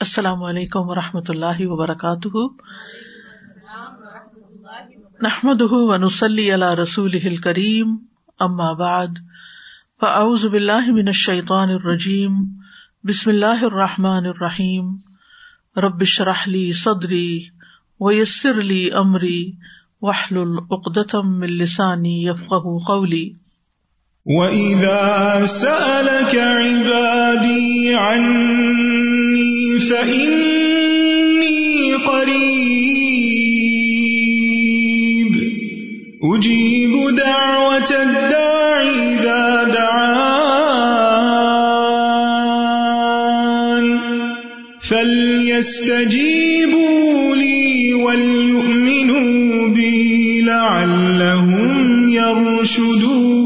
السلام علیکم و رحمۃ اللہ وبرکاتہ۔ نحمد ونسلی علی رسول کریم ام آباد فاؤز باللہ من الشیطان الرجیم، بسم اللہ الرحمٰن الرحیم۔ ربش رحلی صدری ویسر علی عمری وحل العقدم السانی یفق قولی۔ وَإِذَا سَأَلَكَ عِبَادِي عَنِّي فَإِنِّي قَرِيبٌ أُجِيبُ دَعْوَةَ الدَّاعِ إِذَا دَعَانِ فَلْيَسْتَجِيبُوا لِي وَلْيُؤْمِنُوا بِي لَعَلَّهُمْ يَرْشُدُونَ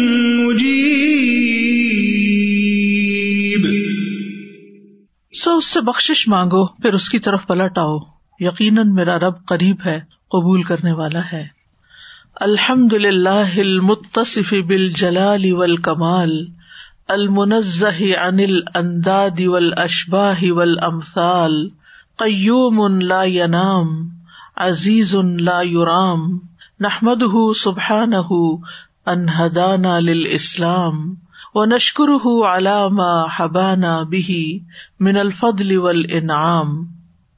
اس سے بخش مانگو، پھر اس کی طرف پلٹ آؤ۔ یقیناً میرا رب قریب ہے، قبول کرنے والا ہے۔ الحمد للہ المتصف بل جلال اول کمال المنزہ انل انداد ول اشباہ قیوم لا ینام، عزیز لا یورام نحمد سبحان انہدانہ لسلام و نشکر علامہ حبانہ بہی من الفضل انعام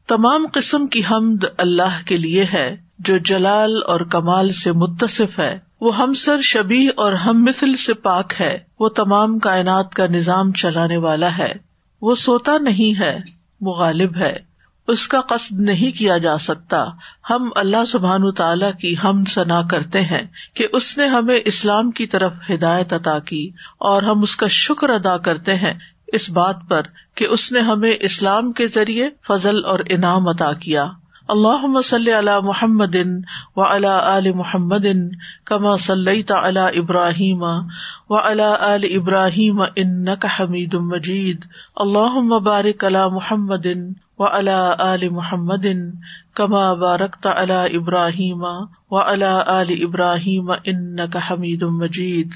تمام قسم کی حمد اللہ کے لیے ہے جو جلال اور کمال سے متصف ہے. وہ ہم سر شبی اور ہم مثل سے پاک ہے. وہ تمام کائنات کا نظام چلانے والا ہے. وہ سوتا نہیں ہے وہ غالب ہے۔ اس کا قصد نہیں کیا جا سکتا۔ ہم اللہ سبحان تعالی کی ہم سنا کرتے ہیں کہ اس نے ہمیں اسلام کی طرف ہدایت عطا کی اور ہم اس کا شکر ادا کرتے ہیں اس بات پر کہ اس نے ہمیں اسلام کے ذریعے فضل اور انعام عطا کیا۔ اللہ صلی اللہ محمد و علا عل محمد کما صلی تعلی ابراہیم و علا عل ابراہیم ان حمید مجید۔ اللہ مبارک علی محمد و علی محمد کما بارک علی ابراہیم و علا عل ابراہیم ان حمید مجید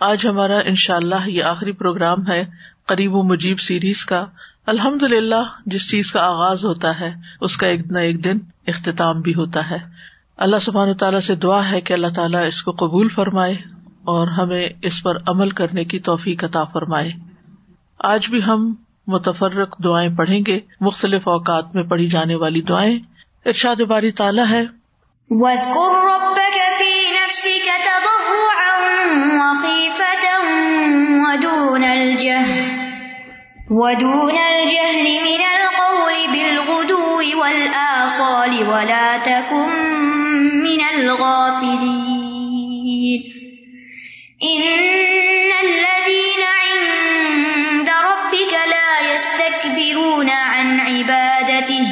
آج ہمارا ان شاء اللہ یہ آخری پروگرام ہے قریب و مجیب سیریز کا۔ الحمد للہ جس چیز کا آغاز ہوتا ہے، اس کا ایک نہ ایک دن اختتام بھی ہوتا ہے۔ اللہ سبحان تعالیٰ سے دعا ہے کہ اللہ تعالیٰ اس کو قبول فرمائے اور ہمیں اس پر عمل کرنے کی توفیق عطا فرمائے۔ آج بھی ہم متفرق دعائیں پڑھیں گے۔ مختلف اوقات میں پڑھی جانے والی دعائیں۔ ارشاد باری تعالیٰ ہے۔ ودون الجهل من القول بالغدو والآصال ولا تكن من الغافلين. إن الذين عند ربك لا يستكبرون عن عبادته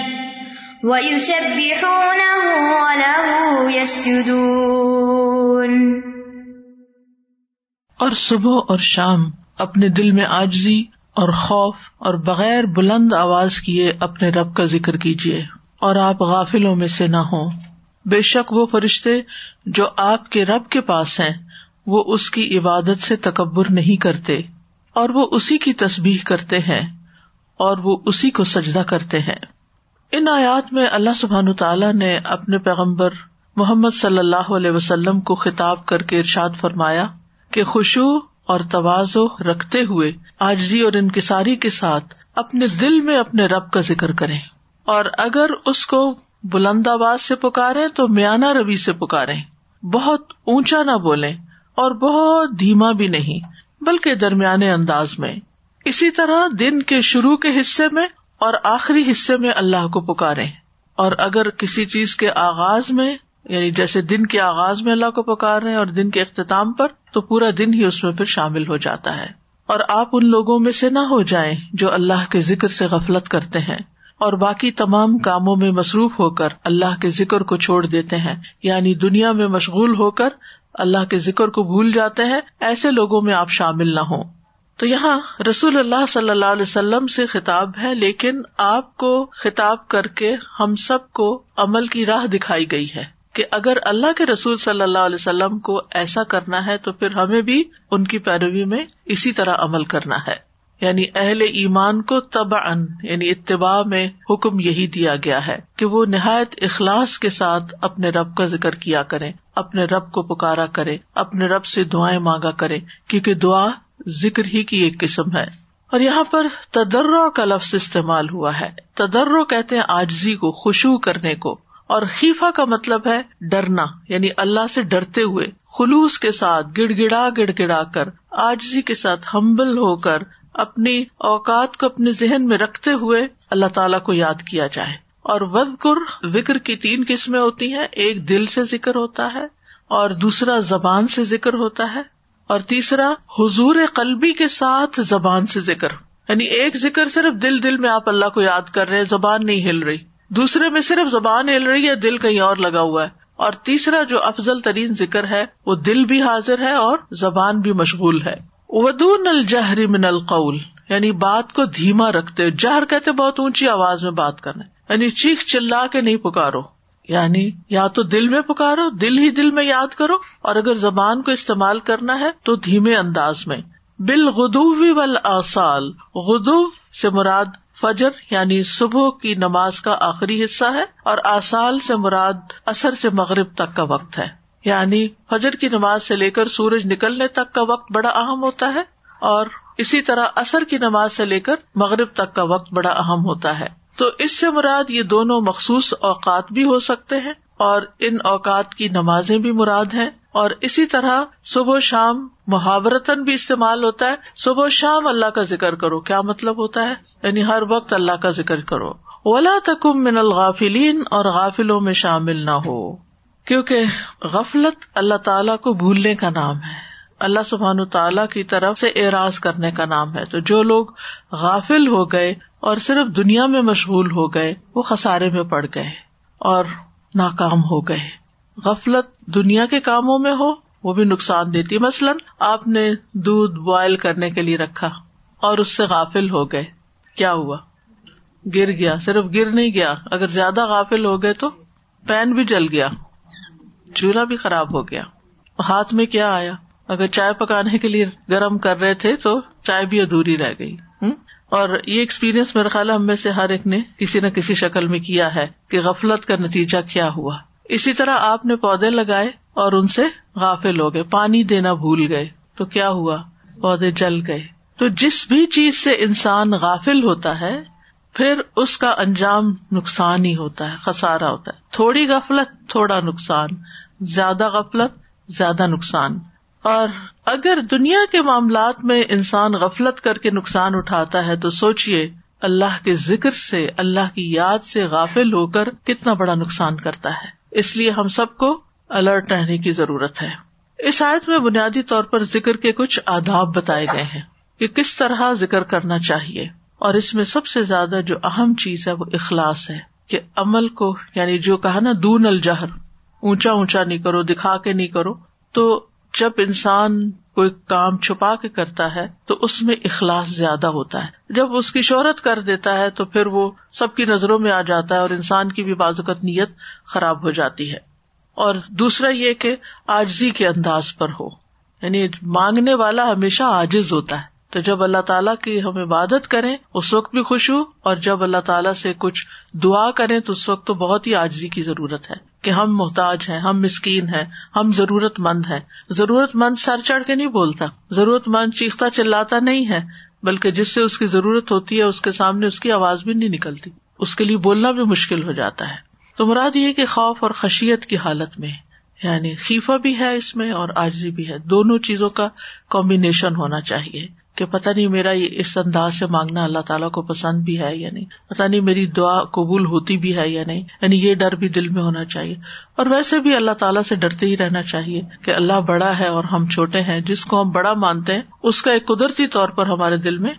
ويسبحونه وله يسجدون اور صبح اور شام اپنے دل میں آجزی اور خوف اور بغیر بلند آواز کیے اپنے رب کا ذکر کیجیے اور آپ غافلوں میں سے نہ ہوں۔ بے شک وہ فرشتے جو آپ کے رب کے پاس ہیں، وہ اس کی عبادت سے تکبر نہیں کرتے۔ اور وہ اسی کی تصبیح کرتے ہیں اور وہ اسی کو سجدہ کرتے ہیں۔ ان آیات میں اللہ سبحان تعالیٰ نے اپنے پیغمبر محمد صلی اللہ علیہ وسلم کو خطاب کر کے ارشاد فرمایا کہ خوشو اور توازو رکھتے ہوئے آجزی اور انکساری کے ساتھ اپنے دل میں اپنے رب کا ذکر کریں۔ اور اگر اس کو بلند آواز سے پکارے تو میانہ روی سے پکارے بہت اونچا نہ بولے اور بہت دھیما بھی نہیں۔ بلکہ درمیانے انداز میں۔ اسی طرح دن کے شروع کے حصے میں اور آخری حصے میں اللہ کو پکارے اور اگر کسی چیز کے آغاز میں یعنی جیسے دن کے آغاز میں اللہ کو پکار رہے ہیں اور دن کے اختتام پر، تو پورا دن ہی اس میں پھر شامل ہو جاتا ہے۔ اور آپ ان لوگوں میں سے نہ ہو جائیں جو اللہ کے ذکر سے غفلت کرتے ہیں۔ اور باقی تمام کاموں میں مصروف ہو کر اللہ کے ذکر کو چھوڑ دیتے ہیں۔ یعنی دنیا میں مشغول ہو کر اللہ کے ذکر کو بھول جاتے ہیں، ایسے لوگوں میں آپ شامل نہ ہوں۔ تو یہاں رسول اللہ صلی اللہ علیہ وسلم سے خطاب ہے، لیکن آپ کو خطاب کر کے ہم سب کو عمل کی راہ دکھائی گئی ہے کہ اگر اللہ کے رسول صلی اللہ علیہ وسلم کو ایسا کرنا ہے تو پھر ہمیں بھی ان کی پیروی میں اسی طرح عمل کرنا ہے۔ یعنی اہل ایمان کو تب ان یعنی اتباع میں حکم یہی دیا گیا ہے کہ وہ نہایت اخلاص کے ساتھ اپنے رب کا ذکر کیا کرے اپنے رب کو پکارا کرے اپنے رب سے دعائیں مانگا کرے کیونکہ دعا ذکر ہی کی ایک قسم ہے۔ اور یہاں پر تدرو کا لفظ استعمال ہوا ہے۔ تدرو کہتے ہیں آجزی کو خوشبو کرنے کو۔ اور خیفا کا مطلب ہے ڈرنا یعنی اللہ سے ڈرتے ہوئے، خلوص کے ساتھ، گڑ گڑا گڑ گڑا کر آجزی کے ساتھ، ہمبل ہو کر اپنی اوقات کو اپنے ذہن میں رکھتے ہوئے اللہ تعالیٰ کو یاد کیا جائے۔ اور وزقر وکر کی تین قسمیں ہوتی ہیں۔ ایک دل سے ذکر ہوتا ہے اور دوسرا زبان سے ذکر ہوتا ہے۔ اور تیسرا، حضور قلبی کے ساتھ زبان سے ذکر۔ یعنی ایک ذکر صرف دل دل میں آپ اللہ کو یاد کر رہے زبان نہیں ہل رہی۔ دوسرے میں صرف زبان ہل رہی ہے، دل کہیں اور لگا ہوا ہے۔ اور تیسرا جو افضل ترین ذکر ہے، وہ دل بھی حاضر ہے اور زبان بھی مشغول ہے۔ ودون الجہری من القول یعنی بات کو دھیما رکھتے جہر کہتے بہت اونچی آواز میں بات کرنا یعنی چیخ چلا کے نہیں پکارو۔ یعنی یا تو دل میں پکارو، دل ہی دل میں یاد کرو۔ اور اگر زبان کو استعمال کرنا ہے تو دھیمے انداز میں۔ بال غدوی ول آسال غدو سے مراد فجر یعنی صبح کی نماز کا آخری حصہ ہے۔ اور آسال سے مراد اثر سے مغرب تک کا وقت ہے۔ یعنی فجر کی نماز سے لے کر سورج نکلنے تک کا وقت بڑا اہم ہوتا ہے اور اسی طرح اثر کی نماز سے لے کر مغرب تک کا وقت بڑا اہم ہوتا ہے۔ تو اس سے مراد یہ دونوں مخصوص اوقات بھی ہو سکتے ہیں اور ان اوقات کی نمازیں بھی مراد ہیں۔ اور اسی طرح صبح و شام محاورتن بھی استعمال ہوتا ہے۔ صبح شام اللہ کا ذکر کرو، کیا مطلب ہوتا ہے؟ یعنی ہر وقت اللہ کا ذکر کرو۔ اولا تکم من الغافلین اور غافلوں میں شامل نہ ہو۔ کیونکہ غفلت اللہ تعالیٰ کو بھولنے کا نام ہے۔ اللہ سبحان تعالیٰ کی طرف سے اعراض کرنے کا نام ہے۔ تو جو لوگ غافل ہو گئے اور صرف دنیا میں مشغول ہو گئے، وہ خسارے میں پڑ گئے اور ناکام ہو گئے۔ غفلت دنیا کے کاموں میں ہو، وہ بھی نقصان دیتی۔ مثلاً آپ نے دودھ بوائل کرنے کے لیے رکھا اور اس سے غافل ہو گئے۔ کیا ہوا؟ گر گیا، صرف گر نہیں گیا۔ اگر زیادہ غافل ہو گئے تو پین بھی جل گیا۔ چولہا بھی خراب ہو گیا۔ ہاتھ میں کیا آیا؟ اگر چائے پکانے کے لیے گرم کر رہے تھے تو چائے بھی ادھوری رہ گئی۔ اور یہ ایکسپیرئنس میرا خیال ہم میں سے ہر ایک نے کسی نہ کسی شکل میں کیا ہے کہ غفلت کا نتیجہ کیا ہوا۔ اسی طرح آپ نے پودے لگائے اور ان سے غافل ہو گئے، پانی دینا بھول گئے۔ تو کیا ہوا؟ پودے جل گئے۔ تو جس بھی چیز سے انسان غافل ہوتا ہے، پھر اس کا انجام نقصان ہی ہوتا ہے خسارا ہوتا ہے۔ تھوڑی غفلت، تھوڑا نقصان۔ زیادہ غفلت، زیادہ نقصان۔ اور اگر دنیا کے معاملات میں انسان غفلت کر کے نقصان اٹھاتا ہے، تو سوچیے اللہ کے ذکر سے، اللہ کی یاد سے غافل ہو کر کتنا بڑا نقصان کرتا ہے۔ اس لیے ہم سب کو الرٹ رہنے کی ضرورت ہے۔ اس آیت میں بنیادی طور پر ذکر کے کچھ آداب بتائے گئے ہیں کہ کس طرح ذکر کرنا چاہیے۔ اور اس میں سب سے زیادہ جو اہم چیز ہے، وہ اخلاص ہے کہ عمل کو یعنی جو کہا نا، دون الجہر۔ اونچا اونچا نہیں کرو، دکھا کے نہیں کرو، تو جب انسان کوئی کام چھپا کے کرتا ہے، تو اس میں اخلاص زیادہ ہوتا ہے۔ جب اس کی شہرت کر دیتا ہے، تو پھر وہ سب کی نظروں میں آ جاتا ہے اور انسان کی بھی بازوقت نیت خراب ہو جاتی ہے۔ اور دوسرا یہ کہ آجزی کے انداز پر ہو یعنی مانگنے والا ہمیشہ آجز ہوتا ہے۔ تو جب اللہ تعالیٰ کی ہم عبادت کریں، اس وقت بھی خوش ہوں، اور جب اللہ تعالیٰ سے کچھ دعا کریں، تو اس وقت تو بہت ہی آجزی کی ضرورت ہے کہ ہم محتاج ہیں، ہم مسکین ہیں، ہم ضرورت مند ہیں۔ ضرورت مند سر چڑھ کے نہیں بولتا، ضرورت مند چیختا چلاتا نہیں ہے، بلکہ جس سے اس کی ضرورت ہوتی ہے، اس کے سامنے اس کی آواز بھی نہیں نکلتی۔ اس کے لیے بولنا بھی مشکل ہو جاتا ہے۔ تو مراد یہ کہ خوف اور خشیت کی حالت میں یعنی خیفہ بھی ہے اس میں اور آجزی بھی ہے۔ دونوں چیزوں کا کمبینیشن ہونا چاہیے۔ کہ پتہ نہیں میرا اس انداز سے مانگنا اللہ تعالیٰ کو پسند بھی ہے یا نہیں۔ پتا نہیں میری دعا قبول ہوتی بھی ہے یا نہیں۔ یعنی یہ ڈر بھی دل میں ہونا چاہیے۔ اور ویسے بھی اللہ تعالیٰ سے ڈرتے ہی رہنا چاہیے کہ اللہ بڑا ہے اور ہم چھوٹے ہیں۔ جس کو ہم بڑا مانتے ہیں، اس کا ایک قدرتی طور پر ہمارے دل میں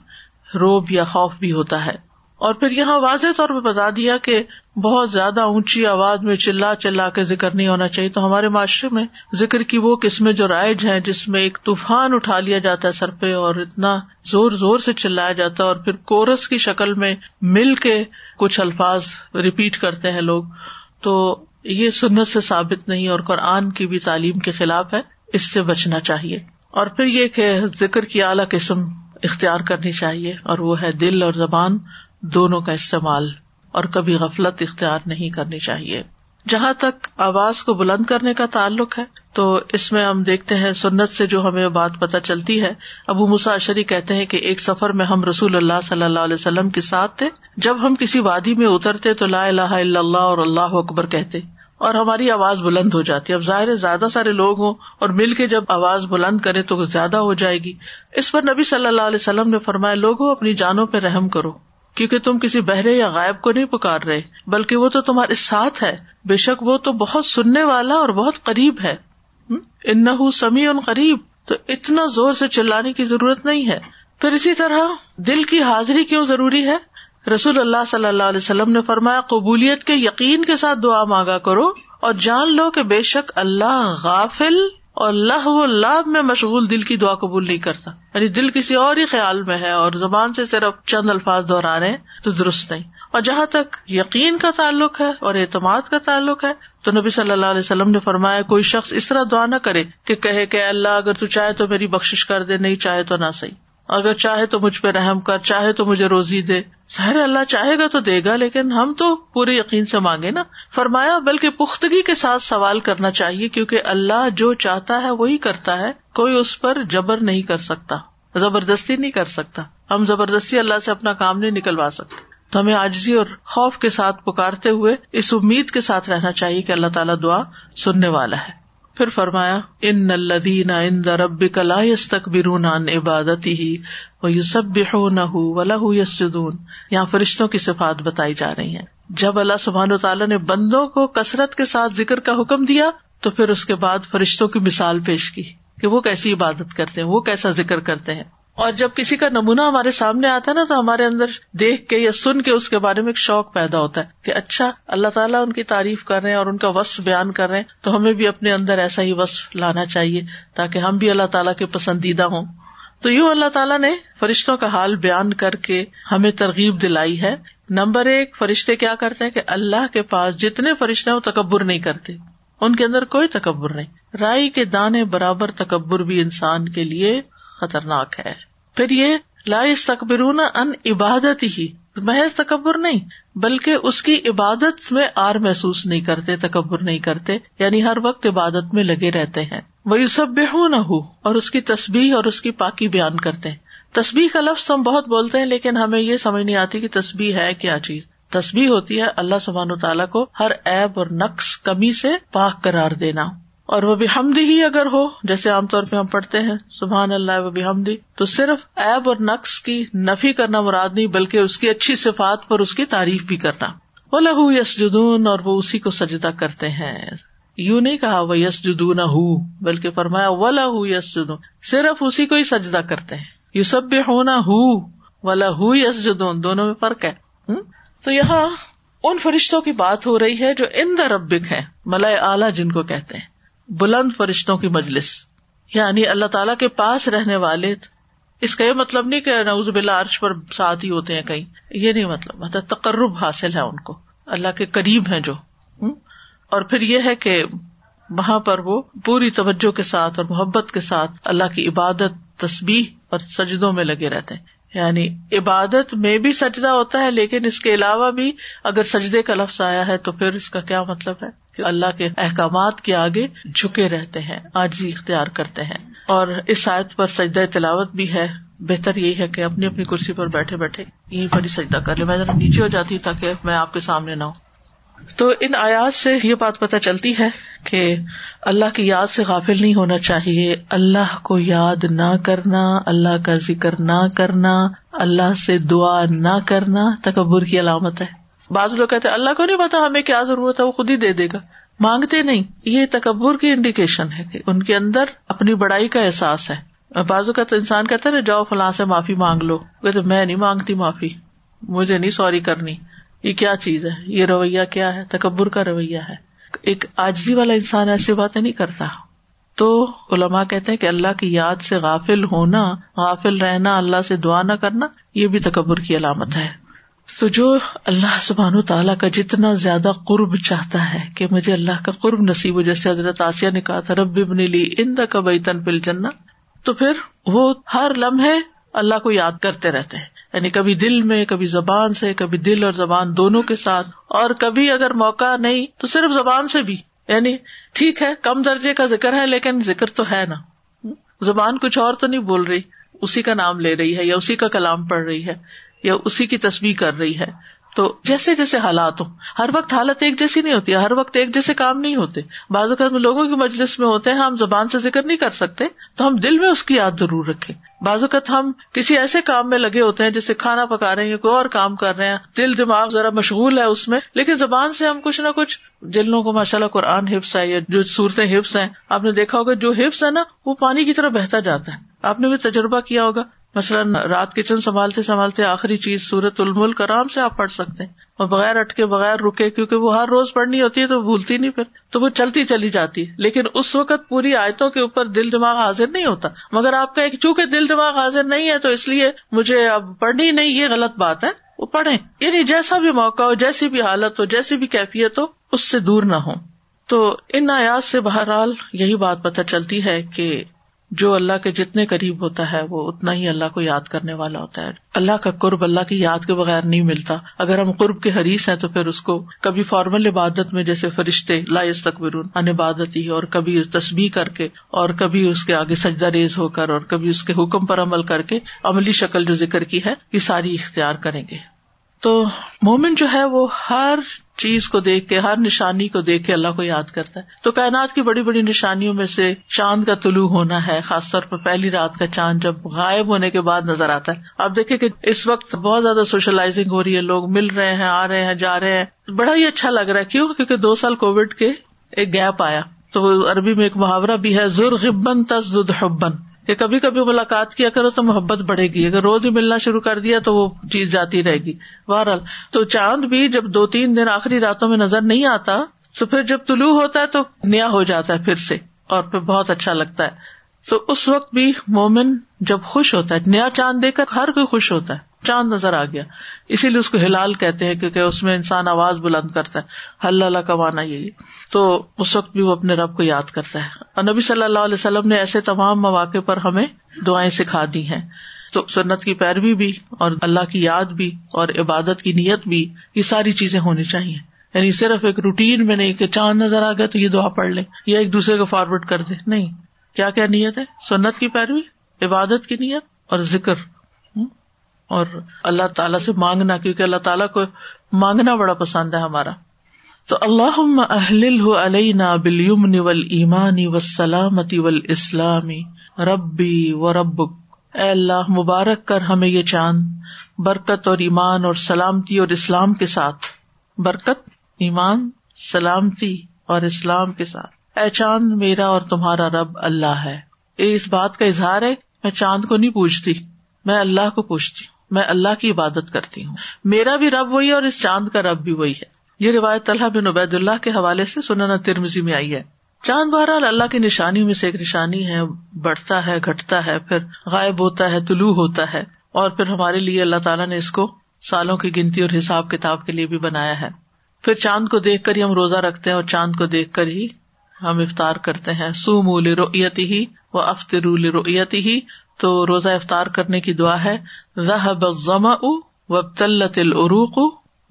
روب یا خوف بھی ہوتا ہے۔ اور پھر یہاں واضح طور پہ بتا دیا کہ بہت زیادہ اونچی آواز میں چلا چلا کے ذکر نہیں ہونا چاہیے۔ تو ہمارے معاشرے میں ذکر کی وہ قسمیں جو رائج ہیں، جس میں ایک طوفان اٹھا لیا جاتا ہے سر پہ اور اتنا زور زور سے چلایا جاتا ہے اور پھر کورس کی شکل میں مل کے کچھ الفاظ ریپیٹ کرتے ہیں لوگ۔ تو یہ سنت سے ثابت نہیں اور قرآن کی بھی تعلیم کے خلاف ہے۔ اس سے بچنا چاہیے۔ اور پھر یہ کہ ذکر کی اعلی قسم اختیار کرنی چاہیے اور وہ ہے دل اور زبان۔ دونوں کا استعمال اور کبھی غفلت اختیار نہیں کرنی چاہیے۔ جہاں تک آواز کو بلند کرنے کا تعلق ہے، تو اس میں ہم دیکھتے ہیں سنت سے جو ہمیں بات پتہ چلتی ہے۔ ابو مساشری کہتے ہیں کہ ایک سفر میں ہم رسول اللہ صلی اللہ علیہ وسلم کے ساتھ تھے۔ جب ہم کسی وادی میں اترتے تو لا الہ الا اللہ اور اللہ اکبر کہتے۔ اور ہماری آواز بلند ہو جاتی۔ اب ظاہر زیادہ سارے لوگ ہوں اور مل کے جب آواز بلند کرے تو زیادہ ہو جائے گی۔ اس پر نبی صلی اللہ علیہ وسلم نے فرمایا، لوگوں اپنی جانوں پہ رحم کرو۔ کیونکہ تم کسی بہرے یا غائب کو نہیں پکار رہے، بلکہ وہ تو تمہارے ساتھ ہے۔ بے شک وہ تو بہت سننے والا اور بہت قریب ہے۔ ان سمی ان قریب۔ تو اتنا زور سے چلانے کی ضرورت نہیں ہے۔ پھر اسی طرح دل کی حاضری کیوں ضروری ہے؟ رسول اللہ صلی اللہ علیہ وسلم نے فرمایا، قبولیت کے یقین کے ساتھ دعا مانگا کرو اور جان لو کہ بے شک اللہ غافل اور اللہ و لاب میں مشغول دل کی دعا قبول نہیں کرتا۔ یعنی دل کسی اور ہی خیال میں ہے اور زبان سے صرف چند الفاظ دہرا رہے ہیں تو درست نہیں۔ اور جہاں تک یقین کا تعلق ہے اور اعتماد کا تعلق ہے، تو نبی صلی اللہ علیہ وسلم نے فرمایا، کوئی شخص اس طرح دعا نہ کرے کہ کہے کہ اللہ، اگر تو چاہے تو میری بخش کر دے، نہیں چاہے تو نہ صحیح۔ اگر چاہے تو مجھ پہ رحم کر، چاہے تو مجھے روزی دے۔ ظاہر اللہ چاہے گا تو دے گا، لیکن ہم تو پورے یقین سے مانگے نا۔ فرمایا، بلکہ پختگی کے ساتھ سوال کرنا چاہیے، کیونکہ اللہ جو چاہتا ہے وہی کرتا ہے۔ کوئی اس پر جبر نہیں کر سکتا، زبردستی نہیں کر سکتا۔ ہم زبردستی اللہ سے اپنا کام نہیں نکلوا سکتے۔ تو ہمیں آجزی اور خوف کے ساتھ پکارتے ہوئے اس امید کے ساتھ رہنا چاہیے کہ اللہ تعالیٰ دعا سننے والا ہے۔ پھر فرمایا، ان الدین ان درب کلا یس تک برون عبادت ہی وہ یو سب نہ ہو یسدون یہاں فرشتوں کی صفات بتائی جا رہی ہیں۔ جب اللہ سبحان و تعالیٰ نے بندوں کو کثرت کے ساتھ ذکر کا حکم دیا، تو پھر اس کے بعد فرشتوں کی مثال پیش کی کہ وہ کیسی عبادت کرتے ہیں، وہ کیسا ذکر کرتے ہیں۔ اور جب کسی کا نمونہ ہمارے سامنے آتا ہے نا تو ہمارے اندر دیکھ کے یا سن کے اس کے بارے میں ایک شوق پیدا ہوتا ہے کہ اچھا اللہ تعالیٰ ان کی تعریف کر رہے ہیں اور ان کا وصف بیان کر رہے ہیں، تو ہمیں بھی اپنے اندر ایسا ہی وصف لانا چاہیے تاکہ ہم بھی اللہ تعالیٰ کے پسندیدہ ہوں۔ تو یوں اللہ تعالیٰ نے فرشتوں کا حال بیان کر کے ہمیں ترغیب دلائی ہے۔ نمبر ایک، فرشتے کیا کرتے ہیں کہ اللہ کے پاس جتنے فرشتے ہیں وہ تکبر نہیں کرتے۔ ان کے اندر کوئی تکبر نہیں۔ رائی کے دانے برابر تکبر بھی انسان کے لیے خطرناک ہے۔ پھر یہ لا تقبرون ان عبادت ہی محض تکبر نہیں، بلکہ اس کی عبادت میں آر محسوس نہیں کرتے، تکبر نہیں کرتے یعنی ہر وقت عبادت میں لگے رہتے ہیں۔ وہ سب بے نہ ہو اور اس کی تصبیح اور اس کی پاکی بیان کرتے ہیں۔ تصبیح کا لفظ تو ہم بہت بولتے ہیں، لیکن ہمیں یہ سمجھ نہیں آتی کہ تصبیح ہے کیا چیز۔ تصبیح ہوتی ہے اللہ سبحان و تعالیٰ کو ہر ایب اور نقص، کمی سے پاک قرار دینا۔ اور وہ بھی ہمدی ہی اگر ہو، جیسے عام طور پہ ہم پڑھتے ہیں، سبحان اللہ، وہ بھی ہمدی تو صرف ایب اور نقص کی نفی کرنا مراد نہیں، بلکہ اس کی اچھی صفات پر اس کی تعریف بھی کرنا۔ وہ لہو یس جدون اور وہ اسی کو سجدہ کرتے ہیں۔ یوں نہیں کہا وہ یس جدون ہو بلکہ فرمایا و لہو یس جدون صرف اسی کو ہی سجدہ کرتے ہیں۔ یو سب ہونا ہو و لہو یس جدون دونوں میں فرق ہے۔ تو یہاں ان فرشتوں کی بات ہو رہی ہے جو ان دا ربک ہے ملائے اعلیٰ جن کو کہتے ہیں۔ بلند فرشتوں کی مجلس یعنی اللہ تعالیٰ کے پاس رہنے والے اس کا یہ مطلب نہیں کہ نوز بلا عرش پر ساتھ ہی ہوتے ہیں کہیں۔ یہ نہیں مطلب مطلب تقرب حاصل ہے ان کو۔ اللہ کے قریب ہیں جو۔ اور پھر یہ ہے کہ وہاں پر وہ پوری توجہ کے ساتھ اور محبت کے ساتھ اللہ کی عبادت تصبیح اور سجدوں میں لگے رہتے ہیں۔ یعنی عبادت میں بھی سجدہ ہوتا ہے، لیکن اس کے علاوہ بھی اگر سجدے کا لفظ آیا ہے تو پھر اس کا کیا مطلب ہے؟ کہ اللہ کے احکامات کے آگے جھکے رہتے ہیں آج ہی اختیار کرتے ہیں۔ اور اس آیت پر سجدہ تلاوت بھی ہے۔ بہتر یہی ہے کہ اپنی اپنی کرسی پر بیٹھے بیٹھے یہیں پر ہی سجدہ کر لے میں ذرا نیچے ہو جاتی ہوں تاکہ میں آپ کے سامنے نہ ہوں۔ تو ان آیات سے یہ بات پتہ چلتی ہے کہ اللہ کی یاد سے غافل نہیں ہونا چاہیے۔ اللہ کو یاد نہ کرنا، اللہ کا ذکر نہ کرنا، اللہ سے دعا نہ کرنا تکبر کی علامت ہے۔ بعض لوگ کہتے اللہ کو نہیں پتا ہمیں کیا ضرورت ہے، وہ خود ہی دے دے گا۔ مانگتے نہیں۔ یہ تکبر کی انڈیکیشن ہے کہ ان کے اندر اپنی بڑائی کا احساس ہے۔ بازو کا تو انسان کہتا ہے جاؤ فلاں سے معافی مانگ لو۔ کہتے میں نہیں مانگتی معافی۔ مجھے نہیں سوری کرنی۔ یہ کیا چیز ہے؟ یہ رویہ کیا ہے؟ تکبر کا رویہ ہے۔ ایک آجزی والا انسان ایسی باتیں نہیں کرتا۔ تو علماء کہتے ہیں کہ اللہ کی یاد سے غافل ہونا، غافل رہنا، اللہ سے دعا نہ کرنا، یہ بھی تکبر کی علامت ہے۔ تو جو اللہ سبحان و تعالیٰ کا جتنا زیادہ قرب چاہتا ہے کہ مجھے اللہ کا قرب نصیب ہو، جیسے حضرت آسیہ نے کہا تھا، رب ابن لی ان کا بیتن پل جنا تو پھر وہ ہر لمحے اللہ کو یاد کرتے رہتے ہیں۔ یعنی کبھی دل میں، کبھی زبان سے، کبھی دل اور زبان دونوں کے ساتھ۔ اور کبھی اگر موقع نہیں، تو صرف زبان سے بھی۔ یعنی ٹھیک ہے، کم درجے کا ذکر ہے، لیکن ذکر تو ہے نا۔ زبان کچھ اور تو نہیں بول رہی، اسی کا نام لے رہی ہے، یا اسی کا کلام پڑھ رہی ہے، یا اسی کی تصویر کر رہی ہے۔ تو جیسے جیسے حالات ہو ہر وقت حالت ایک جیسی نہیں ہوتی، ہر وقت ایک جیسے کام نہیں ہوتے۔ بعض اوقات لوگوں کی مجلس میں ہوتے ہیں، ہم زبان سے ذکر نہیں کر سکتے، تو ہم دل میں اس کی یاد ضرور رکھے بعض اوقات ہم کسی ایسے کام میں لگے ہوتے ہیں جیسے کھانا پکا رہے ہیں کوئی اور کام کر رہے ہیں، دل، دماغ ذرا مشغول ہے اس میں، لیکن زبان سے ہم کچھ نہ کچھ، جن لوگوں کو ماشاء اللہ قرآن حفظ ہے یا جو صورتیں حفظ ہیں، آپ نے دیکھا ہوگا جو حفظ ہے نا، وہ پانی کی طرح بہتا جاتا ہے۔ آپ نے بھی تجربہ کیا ہوگا۔ مثلاً رات کچن سنبھالتے سنبھالتے آخری چیز سورت الملک آرام سے آپ پڑھ سکتے ہیں اور بغیر اٹکے بغیر رکے، کیونکہ وہ ہر روز پڑھنی ہوتی ہے تو بھولتی نہیں پھر۔ تو وہ چلتی چلی جاتی ہے۔ لیکن اس وقت پوری آیتوں کے اوپر دل دماغ حاضر نہیں ہوتا۔ مگر آپ کا ایک چونکہ دل دماغ حاضر نہیں ہے تو اس لیے مجھے اب پڑھنی نہیں، یہ غلط بات ہے۔ وہ پڑھیں۔ یعنی جیسا بھی موقع ہو، جیسی بھی حالت ہو، جیسی بھی کیفیت ہو، اس سے دور نہ ہو تو ان آیات سے بہرحال یہی بات پتہ چلتی ہے کہ جو اللہ کے جتنے قریب ہوتا ہے، وہ اتنا ہی اللہ کو یاد کرنے والا ہوتا ہے۔ اللہ کا قرب اللہ کی یاد کے بغیر نہیں ملتا۔ اگر ہم قرب کے حریث ہیں تو پھر اس کو کبھی فارمل عبادت میں جیسے فرشتے لائز تقبرون ان عبادت ہی اور کبھی تسبیح کر کے اور کبھی اس کے آگے سجدہ ریز ہو کر اور کبھی اس کے حکم پر عمل کر کے عملی شکل جو ذکر کی ہے، یہ ساری اختیار کریں گے۔ تو مومن جو ہے وہ ہر چیز کو دیکھ کے، ہر نشانی کو دیکھ کے اللہ کو یاد کرتا ہے۔ تو کائنات کی بڑی بڑی نشانیوں میں سے چاند کا طلوع ہونا ہے، خاص طور پر پہلی رات کا چاند جب غائب ہونے کے بعد نظر آتا ہے۔ آپ دیکھیں کہ اس وقت بہت زیادہ سوشلائزنگ ہو رہی ہے، لوگ مل رہے ہیں، آ رہے ہیں، جا رہے ہیں۔ بڑا ہی اچھا لگ رہا ہے۔ کیوں؟ کیونکہ دو سال کووڈ کے ایک گیپ آیا۔ تو عربی میں ایک محاورہ بھی ہے زر غبن تصد حبن کہ کبھی کبھی ملاقات کیا کرو تو محبت بڑھے گی۔ اگر روز ہی ملنا شروع کر دیا تو وہ چیز جاتی رہے گی۔ بہرحال، تو چاند بھی جب دو تین دن آخری راتوں میں نظر نہیں آتا، تو پھر جب طلوع ہوتا ہے تو نیا ہو جاتا ہے پھر سے، اور پھر بہت اچھا لگتا ہے۔ تو اس وقت بھی مومن جب خوش ہوتا ہے، نیا چاند دیکھ کر ہر کوئی خوش ہوتا ہے۔ چاند نظر آ گیا۔ اسی لیے اس کو ہلال کہتے ہیں کیونکہ اس میں انسان آواز بلند کرتا ہے۔ اللہ کا مانا یہی تو اس وقت بھی وہ اپنے رب کو یاد کرتا ہے۔ اور نبی صلی اللہ علیہ وسلم نے ایسے تمام مواقع پر ہمیں دعائیں سکھا دی ہیں۔ تو سنت کی پیروی بھی اور اللہ کی یاد بھی اور عبادت کی نیت بھی یہ ساری چیزیں ہونی چاہیے۔ یعنی صرف ایک روٹین میں نہیں کہ چاند نظر آ گیا تو یہ دعا پڑھ لے یا ایک دوسرے کو فارورڈ کر دے نہیں۔ کیا کیا نیت ہے؟ سنت کی پیروی، عبادت کی نیت اور ذکر۔ اور اللہ تعالیٰ سے مانگنا، کیونکہ اللہ تعالیٰ کو مانگنا بڑا پسند ہے ہمارا۔ تو اللہ اہل علینا بلیمن ول ایمانی و سلامتی ول اسلامی ربی و رب اے اللہ، مبارک کر ہمیں یہ چاند، برکت اور ایمان اور سلامتی اور اسلام کے ساتھ۔ برکت، ایمان، سلامتی اور اسلام کے ساتھ۔ اے چاند، میرا اور تمہارا رب اللہ ہے۔ اس بات کا اظہار ہے، میں چاند کو نہیں پوچھتی، میں اللہ کو پوچھتی۔ ہوں میں اللہ کی عبادت کرتی ہوں۔ میرا بھی رب وہی اور اس چاند کا رب بھی وہی ہے۔ یہ روایت طلحہ بن عبید اللہ کے حوالے سے سننا ترمزی میں آئی ہے۔ چاند بہرحال اللہ کی نشانی میں سے ایک نشانی ہے، بڑھتا ہے، گھٹتا ہے، پھر غائب ہوتا ہے، طلوع ہوتا ہے۔ اور پھر ہمارے لیے اللہ تعالیٰ نے اس کو سالوں کی گنتی اور حساب کتاب کے لیے بھی بنایا ہے۔ پھر چاند کو دیکھ کر ہی ہم روزہ رکھتے ہیں اور چاند کو دیکھ کر ہی ہم افطار کرتے ہیں۔ سو مول رویتی ہی و افطر رویتی ہی تو روزہ افطار کرنے کی دعا ہے ذہب و تلت العروق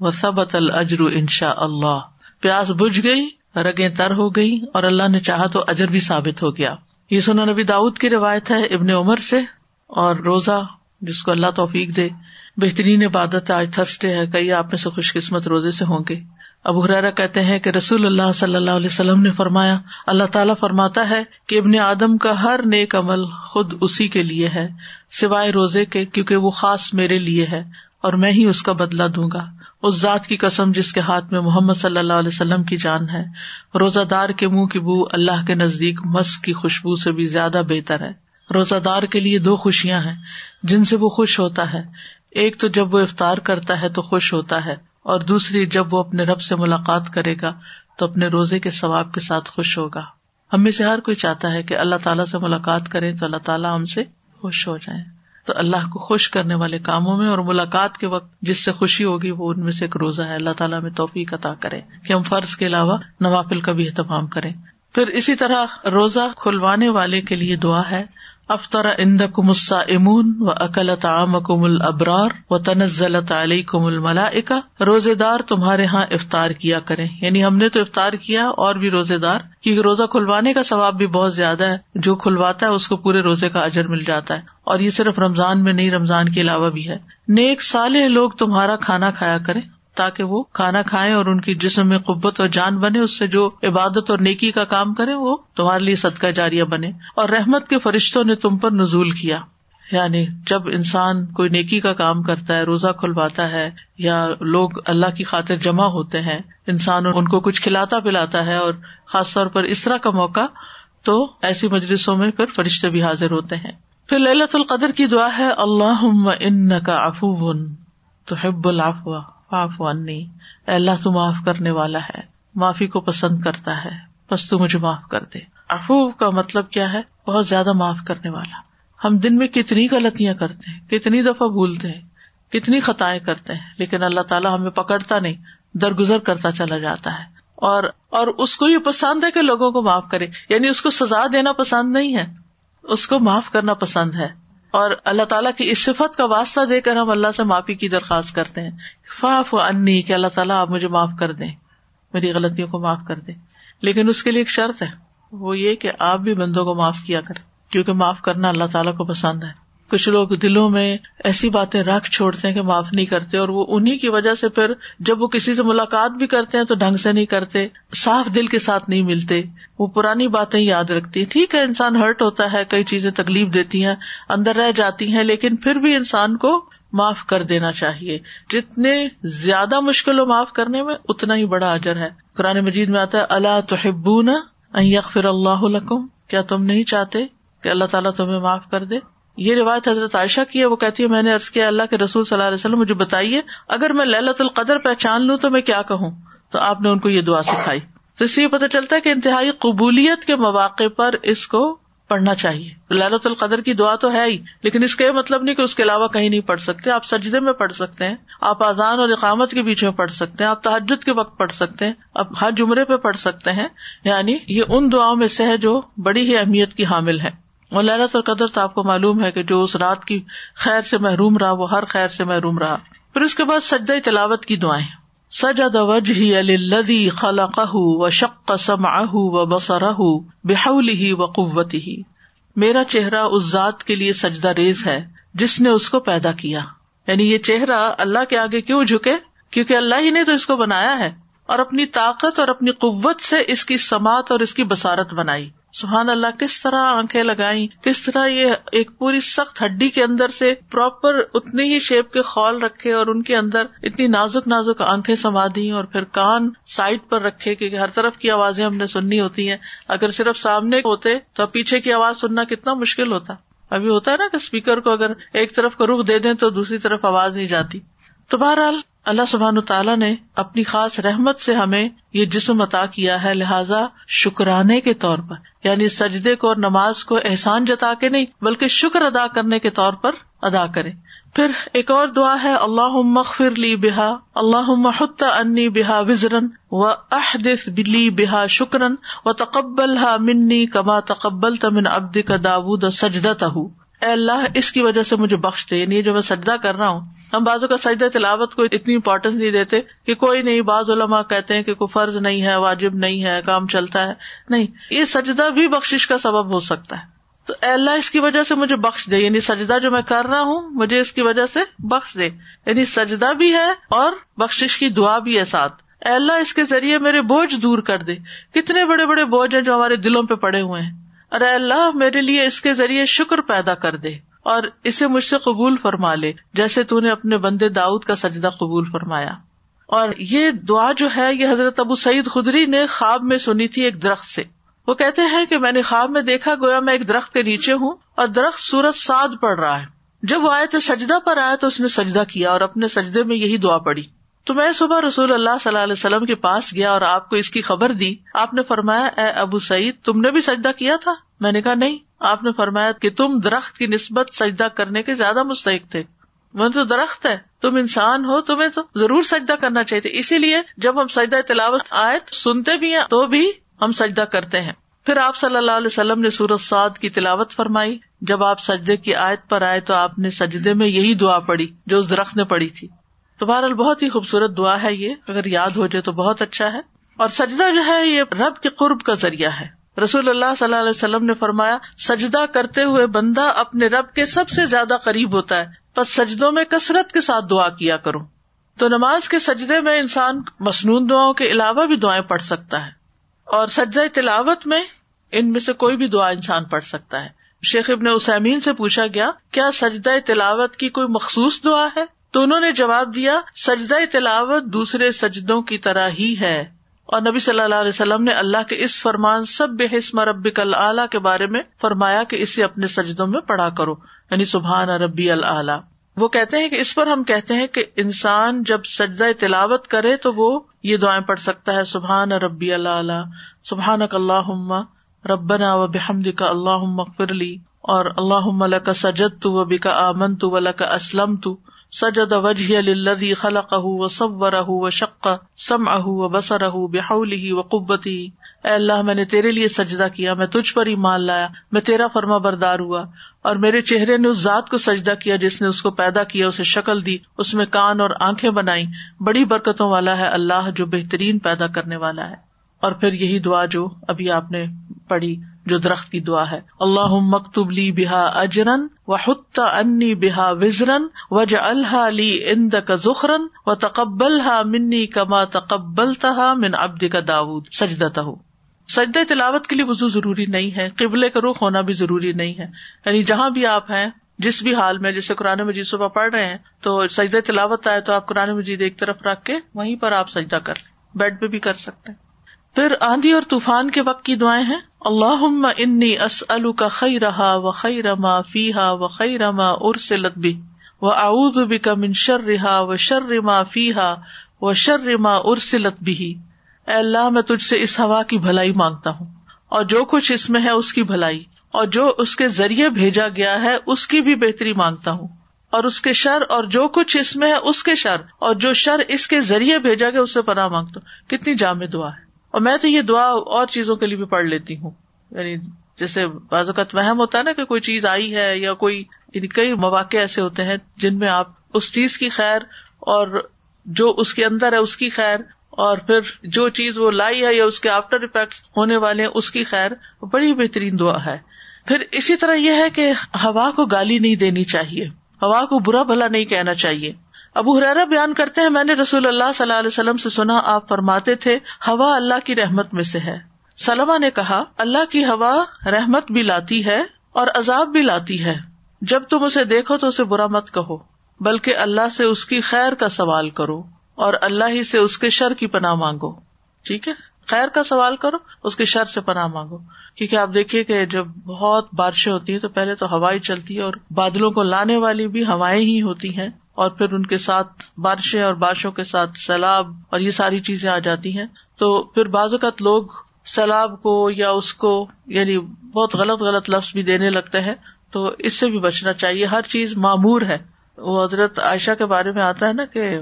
و سبت الجر انشاء اللہ پیاس بجھ گئی، رگیں تر ہو گئی اور اللہ نے چاہا تو اجر بھی ثابت ہو گیا۔ یہ سنا نبی داؤد کی روایت ہے ابن عمر سے اور روزہ جس کو اللہ توفیق دے۔ بہترین عبادت آج تھرسڈے ہے، کئی آپ میں سے خوش قسمت روزے سے ہوں گے۔ ابو حرارا کہتے ہیں کہ رسول اللہ صلی اللہ علیہ وسلم نے فرمایا، اللہ تعالیٰ فرماتا ہے کہ ابن آدم کا ہر نیک عمل خود اسی کے لیے ہے، سوائے روزے کے، کیونکہ وہ خاص میرے لیے ہے اور میں ہی اس کا بدلا دوں گا۔ اس ذات کی قسم جس کے ہاتھ میں محمد صلی اللہ علیہ وسلم کی جان ہے۔ روزہ دار کے منہ کی بو اللہ کے نزدیک مس کی خوشبو سے بھی زیادہ بہتر ہے۔ روزہ دار کے لیے دو خوشیاں ہیں، جن سے وہ خوش ہوتا ہے۔ ایک تو جب وہ افطار کرتا ہے تو خوش ہوتا ہے۔ اور دوسری جب وہ اپنے رب سے ملاقات کرے گا تو اپنے روزے کے ثواب کے ساتھ خوش ہوگا۔ ہم میں سے ہر کوئی چاہتا ہے کہ اللہ تعالیٰ سے ملاقات کرے تو اللہ تعالیٰ ہم سے خوش ہو جائیں۔ تو اللہ کو خوش کرنے والے کاموں میں اور ملاقات کے وقت جس سے خوشی ہوگی وہ ان میں سے ایک روزہ ہے۔ اللہ تعالیٰ میں توفیق عطا کرے کہ ہم فرض کے علاوہ نوافل کا بھی اہتمام کریں۔ پھر اسی طرح روزہ کھلوانے والے کے لیے دعا ہے۔ افطر اند کم امون و اکلت عام کم البرار و تنزلت علی کم الملا روزے دار تمہارے یہاں افطار کیا کرے یعنی ہم نے تو افطار کیا اور بھی روزے دار، کیونکہ روزہ کھلوانے کا ثواب بھی بہت زیادہ ہے۔ جو کھلواتا ہے، اس کو پورے روزے کا اجر مل جاتا ہے۔ اور یہ صرف رمضان میں نہیں، رمضان کے علاوہ بھی ہے۔ نیک سالے لوگ تمہارا کھانا کھایا کرے تاکہ وہ کھانا کھائے اور ان کی جسم میں قبت اور جان بنے، اس سے جو عبادت اور نیکی کا کام کرے وہ تمہارے لیے صدقہ جاریہ بنے۔ اور رحمت کے فرشتوں نے تم پر نزول کیا۔ یعنی جب انسان کوئی نیکی کا کام کرتا ہے، روزہ کھلواتا ہے، یا لوگ اللہ کی خاطر جمع ہوتے ہیں، انسان ان کو کچھ کھلاتا پلاتا ہے اور خاص طور پر اس طرح کا موقع، تو ایسی مجلسوں میں پھر فرشتے بھی حاضر ہوتے ہیں۔ پھر للت القدر کی دعا ہے اللہ ان کا افو تو حب العفو۔ معاف عنی اللہ تو معاف کرنے والا ہے، معافی کو پسند کرتا ہے، بس تو مجھے معاف کر دے۔ افو کا مطلب کیا ہے؟ بہت زیادہ معاف کرنے والا۔ ہم دن میں کتنی غلطیاں کرتے ہیں، کتنی دفعہ بھولتے ہیں، کتنی خطائیں کرتے ہیں، لیکن اللہ تعالیٰ ہمیں پکڑتا نہیں، درگزر کرتا چلا جاتا ہے۔ اور اور اس کو یہ پسند ہے کہ لوگوں کو معاف کرے یعنی اس کو سزا دینا پسند نہیں ہے۔ اس کو معاف کرنا پسند ہے۔ اور اللہ تعالیٰ کی اس صفت کا واسطہ دے کر ہم اللہ سے معافی کی درخواست کرتے ہیں۔ فاف و انی کہ اللہ تعالیٰ آپ مجھے معاف کر دیں، میری غلطیوں کو معاف کر دیں۔ لیکن اس کے لیے ایک شرط ہے، وہ یہ کہ آپ بھی بندوں کو معاف کیا کریں، کیونکہ معاف کرنا اللہ تعالیٰ کو پسند ہے۔ کچھ لوگ دلوں میں ایسی باتیں رکھ چھوڑتے ہیں کہ معاف نہیں کرتے اور وہ انہیں کی وجہ سے پھر جب وہ کسی سے ملاقات بھی کرتے ہیں تو ڈھنگ سے نہیں کرتے، صاف دل کے ساتھ نہیں ملتے۔ وہ پرانی باتیں یاد رکھتی ہیں۔ ٹھیک ہے، انسان ہرٹ ہوتا ہے، کئی چیزیں تکلیف دیتی ہیں، اندر رہ جاتی ہیں، لیکن پھر بھی انسان کو معاف کر دینا چاہیے۔ جتنے زیادہ مشکل ہو معاف کرنے میں، اتنا ہی بڑا اجر ہے۔ قرآن مجید میں آتا ہے اللہ تو یکفر اللہ کیا تم نہیں چاہتے کہ اللہ تعالیٰ تمہیں معاف کر دے؟ یہ روایت حضرت عائشہ کی ہے، وہ کہتی ہے، میں نے ارض کیا، اللہ کے رسول صلی اللہ علیہ وسلم، مجھے بتائیے، اگر میں للت القدر پہچان لوں تو میں کیا کہوں؟ تو آپ نے ان کو یہ دعا سکھائی۔ تو اس سے یہ پتا چلتا ہے کہ انتہائی قبولیت کے مواقع پر اس کو پڑھنا چاہیے۔ للت القدر کی دعا تو ہے ہی، لیکن اس کا یہ مطلب نہیں کہ اس کے علاوہ کہیں نہیں پڑھ سکتے۔ آپ سجدے میں پڑھ سکتے ہیں، آپ آزان اور اقامت کے بیچ میں پڑھ سکتے ہیں، آپ تحجد کے وقت پڑھ سکتے ہیں، آپ ہر جمرے پہ پڑھ سکتے ہیں۔ یعنی یہ ان دعاؤں میں سے ہے جو بڑی ہی اہمیت کی حامل ہے۔ اور للت القدر تو آپ کو معلوم ہے کہ جو اس رات کی خیر سے محروم رہا، وہ ہر خیر سے محروم رہا۔ پھر اس کے بعد سجدہ تلاوت کی دعائیں۔ سجد وجہ الذي خلقه وشق سمعه وبصره بحوله وقوته۔ میرا چہرہ اس ذات کے لیے سجدہ ریز ہے جس نے اس کو پیدا کیا۔ یعنی یہ چہرہ اللہ کے آگے کیوں جھکے؟ کیونکہ اللہ ہی نے تو اس کو بنایا ہے اور اپنی طاقت اور اپنی قوت سے اس کی سماعت اور اس کی بسارت بنائی۔ سبحان اللہ، کس طرح آنکھیں لگائی کس طرح یہ ایک پوری سخت ہڈی کے اندر سے پراپر اتنی ہی شیپ کے خول رکھے اور ان کے اندر اتنی نازک نازک آنکھیں سما دی اور پھر کان سائڈ پر رکھے کیونکہ ہر طرف کی آوازیں ہم نے سننی ہوتی ہیں۔ اگر صرف سامنے ہوتے تو پیچھے کی آواز سننا کتنا مشکل ہوتا۔ ابھی ہوتا ہے نا کہ اسپیکر کو اگر ایک طرف کا رخ دے دیں تو دوسری طرف آواز نہیں جاتی۔ تو بہرحال اللہ سبحان تعالیٰ نے اپنی خاص رحمت سے ہمیں یہ جسم عطا کیا ہے، لہذا شکرانے کے طور پر۔ یعنی سجدے کو اور نماز کو احسان جتا کے نہیں بلکہ شکر ادا کرنے کے طور پر ادا کرے پھر ایک اور دعا ہے اللہ مغفر لی بحا اللہ محت انی بحا وزرن و احدث بلی بحا شکرن و تقبل ہا منی کما تقبل تمن ابد کا داود سجدہ اے اللہ، اس کی وجہ سے مجھے بخش دے۔ یعنی جو میں سجدہ کر رہا ہوں، ہم بازو کا سجدہ تلاوت کو اتنی امپورٹینس نہیں دیتے کہ کوئی نہیں، بعض علماء کہتے ہیں کہ کوئی فرض نہیں ہے، واجب نہیں ہے، کام چلتا ہے۔ نہیں، یہ سجدہ بھی بخش کا سبب ہو سکتا ہے۔ تو اے اللہ، اس کی وجہ سے مجھے بخش دے۔ یعنی سجدہ جو میں کر رہا ہوں، مجھے اس کی وجہ سے بخش دے۔ یعنی سجدہ بھی ہے اور بخش کی دعا بھی ہے ساتھ۔ اے اللہ، اس کے ذریعے میرے بوجھ دور کر دے۔ کتنے بڑے بڑے بوجھ ہیں جو ہمارے دلوں پہ پڑے ہوئے ہیں۔ ارے اللہ، میرے لیے اس کے ذریعے شکر پیدا کر دے اور اسے مجھ سے قبول فرما لے، جیسے تو نے اپنے بندے داؤد کا سجدہ قبول فرمایا۔ اور یہ دعا جو ہے، یہ حضرت ابو سعید خدری نے خواب میں سنی تھی ایک درخت سے۔ وہ کہتے ہیں کہ میں نے خواب میں دیکھا، گویا میں ایک درخت کے نیچے ہوں اور درخت سورت سعد پڑ رہا ہے۔ جب وہ آئے تو سجدہ پر آیا تو اس نے سجدہ کیا اور اپنے سجدے میں یہی دعا پڑی تو میں صبح رسول اللہ صلی اللہ علیہ وسلم کے پاس گیا اور آپ کو اس کی خبر دی۔ آپ نے فرمایا، اے ابو سعید، تم نے بھی سجدہ کیا تھا؟ میں نے کہا، نہیں۔ آپ نے فرمایا کہ تم درخت کی نسبت سجدہ کرنے کے زیادہ مستحق تھے۔ وہ تو درخت ہے۔ تم انسان ہو، تمہیں تو ضرور سجدہ کرنا چاہیے اسی لیے جب ہم سجدہ تلاوت آئے، سنتے بھی ہیں، تو بھی ہم سجدہ کرتے ہیں۔ پھر آپ صلی اللہ علیہ وسلم نے سورت سعد کی تلاوت فرمائی۔ جب آپ سجدے کی آیت پر آئے تو آپ نے سجدے میں یہی دعا پڑی جو اس درخت نے پڑی تھی۔ تو بہرحال بہت ہی خوبصورت دعا ہے یہ۔ اگر یاد ہو جائے تو بہت اچھا ہے۔ اور سجدہ جو ہے یہ رب کے قرب کا ذریعہ ہے۔ رسول اللہ صلی اللہ علیہ وسلم نے فرمایا، سجدہ کرتے ہوئے بندہ اپنے رب کے سب سے زیادہ قریب ہوتا ہے۔ بس سجدوں میں کثرت کے ساتھ دعا کیا کرو۔ تو نماز کے سجدے میں انسان مصنون دعاؤں کے علاوہ بھی دعائیں پڑھ سکتا ہے۔ اور سجدہ تلاوت میں ان میں سے کوئی بھی دعا انسان پڑھ سکتا ہے۔ شیخ ابن اسامین سے پوچھا گیا، کیا سجدہ تلاوت کی کوئی مخصوص دعا ہے؟ تو انہوں نے جواب دیا، سجدہ تلاوت دوسرے سجدوں کی طرح ہی ہے۔ اور نبی صلی اللہ علیہ وسلم نے اللہ کے اس فرمان سب بے حسم رب اللہ کے بارے میں فرمایا کہ اسے اپنے سجدوں میں پڑھا کرو یعنی سبحان ربی اللہ وہ کہتے ہیں کہ اس پر ہم کہتے ہیں کہ انسان جب سجدہ تلاوت کرے تو وہ یہ دعائیں پڑھ سکتا ہے، سبحان ربی اللہ سبحان اک اللہ ربنا و بحمد کا اللہ مغفرلی اور اللہ کا سجد تو و بکا آمن تو و کا اسلم تو سجد وجہ للذی خلقہ و صورہ و شق سمعہ و بصرہ بحولہ و قوتہ اے اللہ، میں نے تیرے لیے سجدہ کیا، میں تجھ پر ایمان لایا، میں تیرا فرما بردار ہوا۔ اور میرے چہرے نے اس ذات کو سجدہ کیا جس نے اس کو پیدا کیا، اسے شکل دی، اس میں کان اور آنکھیں بنائی بڑی برکتوں والا ہے اللہ جو بہترین پیدا کرنے والا ہے۔ اور پھر یہی دعا جو ابھی آپ نے پڑھی، جو درخت کی دعا ہے۔ اللہ مکتوب لی بحا اجرن و حت انی بحا وزرن و ج لی اند کا ذخرن و تقبل ہا منی کما تقبل تہا من ابد کا داود۔ سجدتا ہو سجدہ تلاوت کے لیے وزو ضروری نہیں ہے قبل کا رخ ہونا بھی ضروری نہیں ہے۔ یعنی جہاں بھی آپ ہیں، جس بھی حال میں، جیسے قرآن مجید صبح پڑھ رہے ہیں، تو سجدہ تلاوت آئے تو آپ قرآن مجید ایک طرف رکھ کے وہیں پر آپ سجدہ کر لیں۔ بیڈ پہ بھی کر سکتے ہیں۔ پھر آندھی اور طوفان کے وقت کی دعائیں ہیں؟ اللہ انی اس کا خی رہا و خی رما فی ہا و خی رما ارس لطبی و اعوذ کا منشر رہا و شر رما فی ہا و شر رما ارس لطبی اے اللہ، میں تجھ سے اس ہوا کی بھلائی مانگتا ہوں۔ اور جو کچھ اس میں ہے اس کی بھلائی۔ اور جو اس کے ذریعے بھیجا گیا ہے اس کی بھی بہتری مانگتا ہوں۔ اور اس کے شر اور جو کچھ اس میں ہے اس کے شر۔ اور جو شر اس کے ذریعے بھیجا گیا اس سے پناہ مانگتا ہوں۔ کتنی جامع دعا ہے۔ اور میں تو یہ دعا اور چیزوں کے لیے بھی پڑھ لیتی ہوں۔ یعنی جیسے بعض اوقات وہم ہوتا ہے نا کہ کوئی چیز آئی ہے یا کوئی یعنی کئی مواقع ایسے ہوتے ہیں جن میں آپ اس چیز کی خیر اور جو اس کے اندر ہے اس کی خیر اور پھر جو چیز وہ لائی ہے یا اس کے آفٹر افیکٹ ہونے والے ہیں اس کی خیر، بڑی بہترین دعا ہے۔ پھر اسی طرح یہ ہے کہ ہوا کو گالی نہیں دینی چاہیے۔ ہوا کو برا بھلا نہیں کہنا چاہیے۔ ابو حرارا بیان کرتے ہیں، میں نے رسول اللہ صلی اللہ علیہ وسلم سے سنا، آپ فرماتے تھے، ہوا اللہ کی رحمت میں سے ہے۔ سلما نے کہا، اللہ کی ہوا رحمت بھی لاتی ہے اور عذاب بھی لاتی ہے۔ جب تم اسے دیکھو تو اسے برا مت کہو، بلکہ اللہ سے اس کی خیر کا سوال کرو اور اللہ ہی سے اس کے شر کی پناہ مانگو۔ ٹھیک ہے؟ خیر کا سوال کرو، اس کے شر سے پناہ مانگو۔ کیونکہ آپ دیکھیے کہ جب بہت بارشیں ہوتی ہیں تو پہلے تو ہوائیں چلتی ہے اور بادلوں کو لانے والی بھی ہوائیں ہی ہوتی ہیں۔ اور پھر ان کے ساتھ بارشیں اور بارشوں کے ساتھ سیلاب اور یہ ساری چیزیں آ جاتی ہیں۔ تو پھر بعض اوقات لوگ سیلاب کو یا اس کو یعنی بہت غلط غلط لفظ بھی دینے لگتے ہیں۔ تو اس سے بھی بچنا چاہیے۔ ہر چیز معمور ہے۔ وہ حضرت عائشہ کے بارے میں آتا ہے نا کہ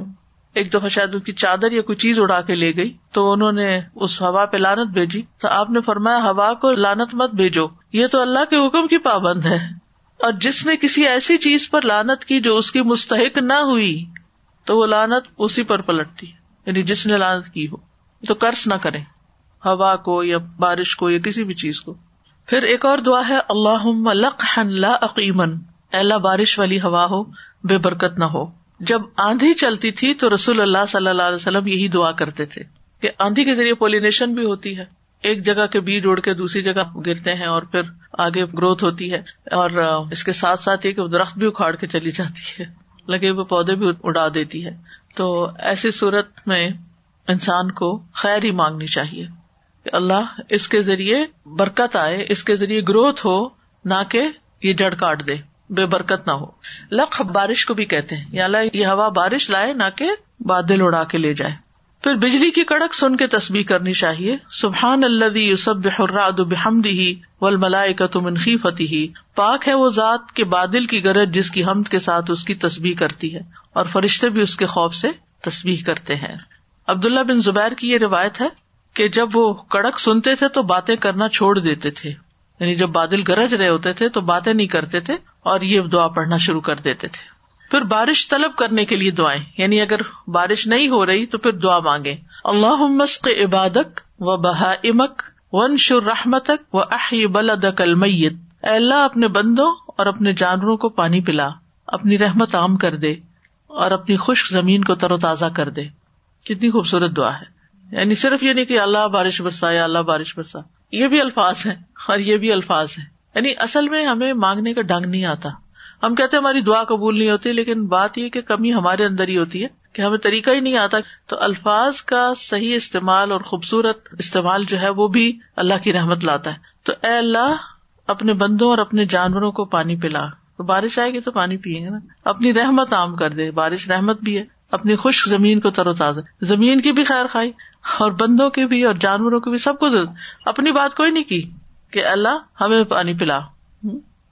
ایک دفعہ شاید ان کی چادر یا کوئی چیز اڑا کے لے گئی۔ تو انہوں نے اس ہوا پہ لانت بھیجی۔ تو آپ نے فرمایا، ہوا کو لانت مت بھیجو۔ یہ تو اللہ کے حکم کی پابند ہے۔ اور جس نے کسی ایسی چیز پر لانت کی جو اس کی مستحق نہ ہوئی، تو وہ لانت اسی پر پلٹتی یعنی جس نے لانت کی ہو، تو قرض نہ کرے ہوا کو یا بارش کو یا کسی بھی چیز کو۔ پھر ایک اور دعا ہے اللہ لا عقیمن اللہ، بارش والی ہوا ہو، بے برکت نہ ہو۔ جب آندھی چلتی تھی تو رسول اللہ صلی اللہ علیہ وسلم یہی دعا کرتے تھے کہ آندھی کے ذریعے پولینیشن بھی ہوتی ہے۔ ایک جگہ کے بیج اڑ کے دوسری جگہ گرتے ہیں اور پھر آگے گروتھ ہوتی ہے اور اس کے ساتھ ساتھ یہ کہ درخت بھی اکھاڑ کے چلی جاتی ہے، لگے ہوئے پودے بھی اڑا دیتی ہے۔ تو ایسی صورت میں انسان کو خیر ہی مانگنی چاہیے کہ اللہ اس کے ذریعے برکت آئے، اس کے ذریعے گروتھ ہو، نہ کہ یہ جڑ کاٹ دے، بے برکت نہ ہو۔ لکھ بارش کو بھی کہتے ہیں، یا اللہ یہ ہوا بارش لائے، نہ کہ بادل اڑا کے لے جائے۔ پھر بجلی کی کڑک سن کے تصبیح کرنی چاہیے۔ سبحان اللہ یوسب حراد بحمدی ول ملائے کا تم ہی پاک ہے وہ ذات کے بادل کی گرج جس کی حمد کے ساتھ اس کی تصبیح کرتی ہے اور فرشتے بھی اس کے خوف سے تصبیح کرتے ہیں۔ عبداللہ بن زبیر کی یہ روایت ہے کہ جب وہ کڑک سنتے تھے تو باتیں کرنا چھوڑ دیتے تھے۔ یعنی جب بادل گرج رہے ہوتے تھے تو باتیں نہیں کرتے تھے اور یہ دعا پڑھنا شروع کر دیتے تھے۔ پھر بارش طلب کرنے کے لیے دعائیں۔ یعنی اگر بارش نہیں ہو رہی تو پھر دعا مانگے اللہ مسق عبادک و بہا امک ون شر رحمتک و احی بلدک المیت۔ اللہ، اپنے بندوں اور اپنے جانوروں کو پانی پلا، اپنی رحمت عام کر دے اور اپنی خشک زمین کو تر و تازہ کر دے۔ کتنی خوبصورت دعا ہے۔ یعنی صرف یہ نہیں کہ اللہ بارش برسا یا اللہ بارش برسا، یہ بھی الفاظ ہیں اور یہ بھی الفاظ ہیں۔ یعنی اصل میں ہمیں مانگنے کا ڈنگ نہیں آتا۔ ہم کہتے ہماری دعا قبول نہیں ہوتی، لیکن بات یہ کہ کمی ہمارے اندر ہی ہوتی ہے کہ ہمیں طریقہ ہی نہیں آتا۔ تو الفاظ کا صحیح استعمال اور خوبصورت استعمال جو ہے وہ بھی اللہ کی رحمت لاتا ہے۔ تو اے اللہ، اپنے بندوں اور اپنے جانوروں کو پانی پلا۔ تو بارش آئے گی تو پانی پیئیں گے نا۔ اپنی رحمت عام کر دے۔ بارش رحمت بھی ہے۔ اپنی خشک زمین کو تر و تازہ۔ زمین کی بھی خیر خائی اور بندوں کی بھی اور جانوروں کی بھی سب کو اپنی بات کوئی نہیں کی کہ اللہ، ہمیں پانی پلا۔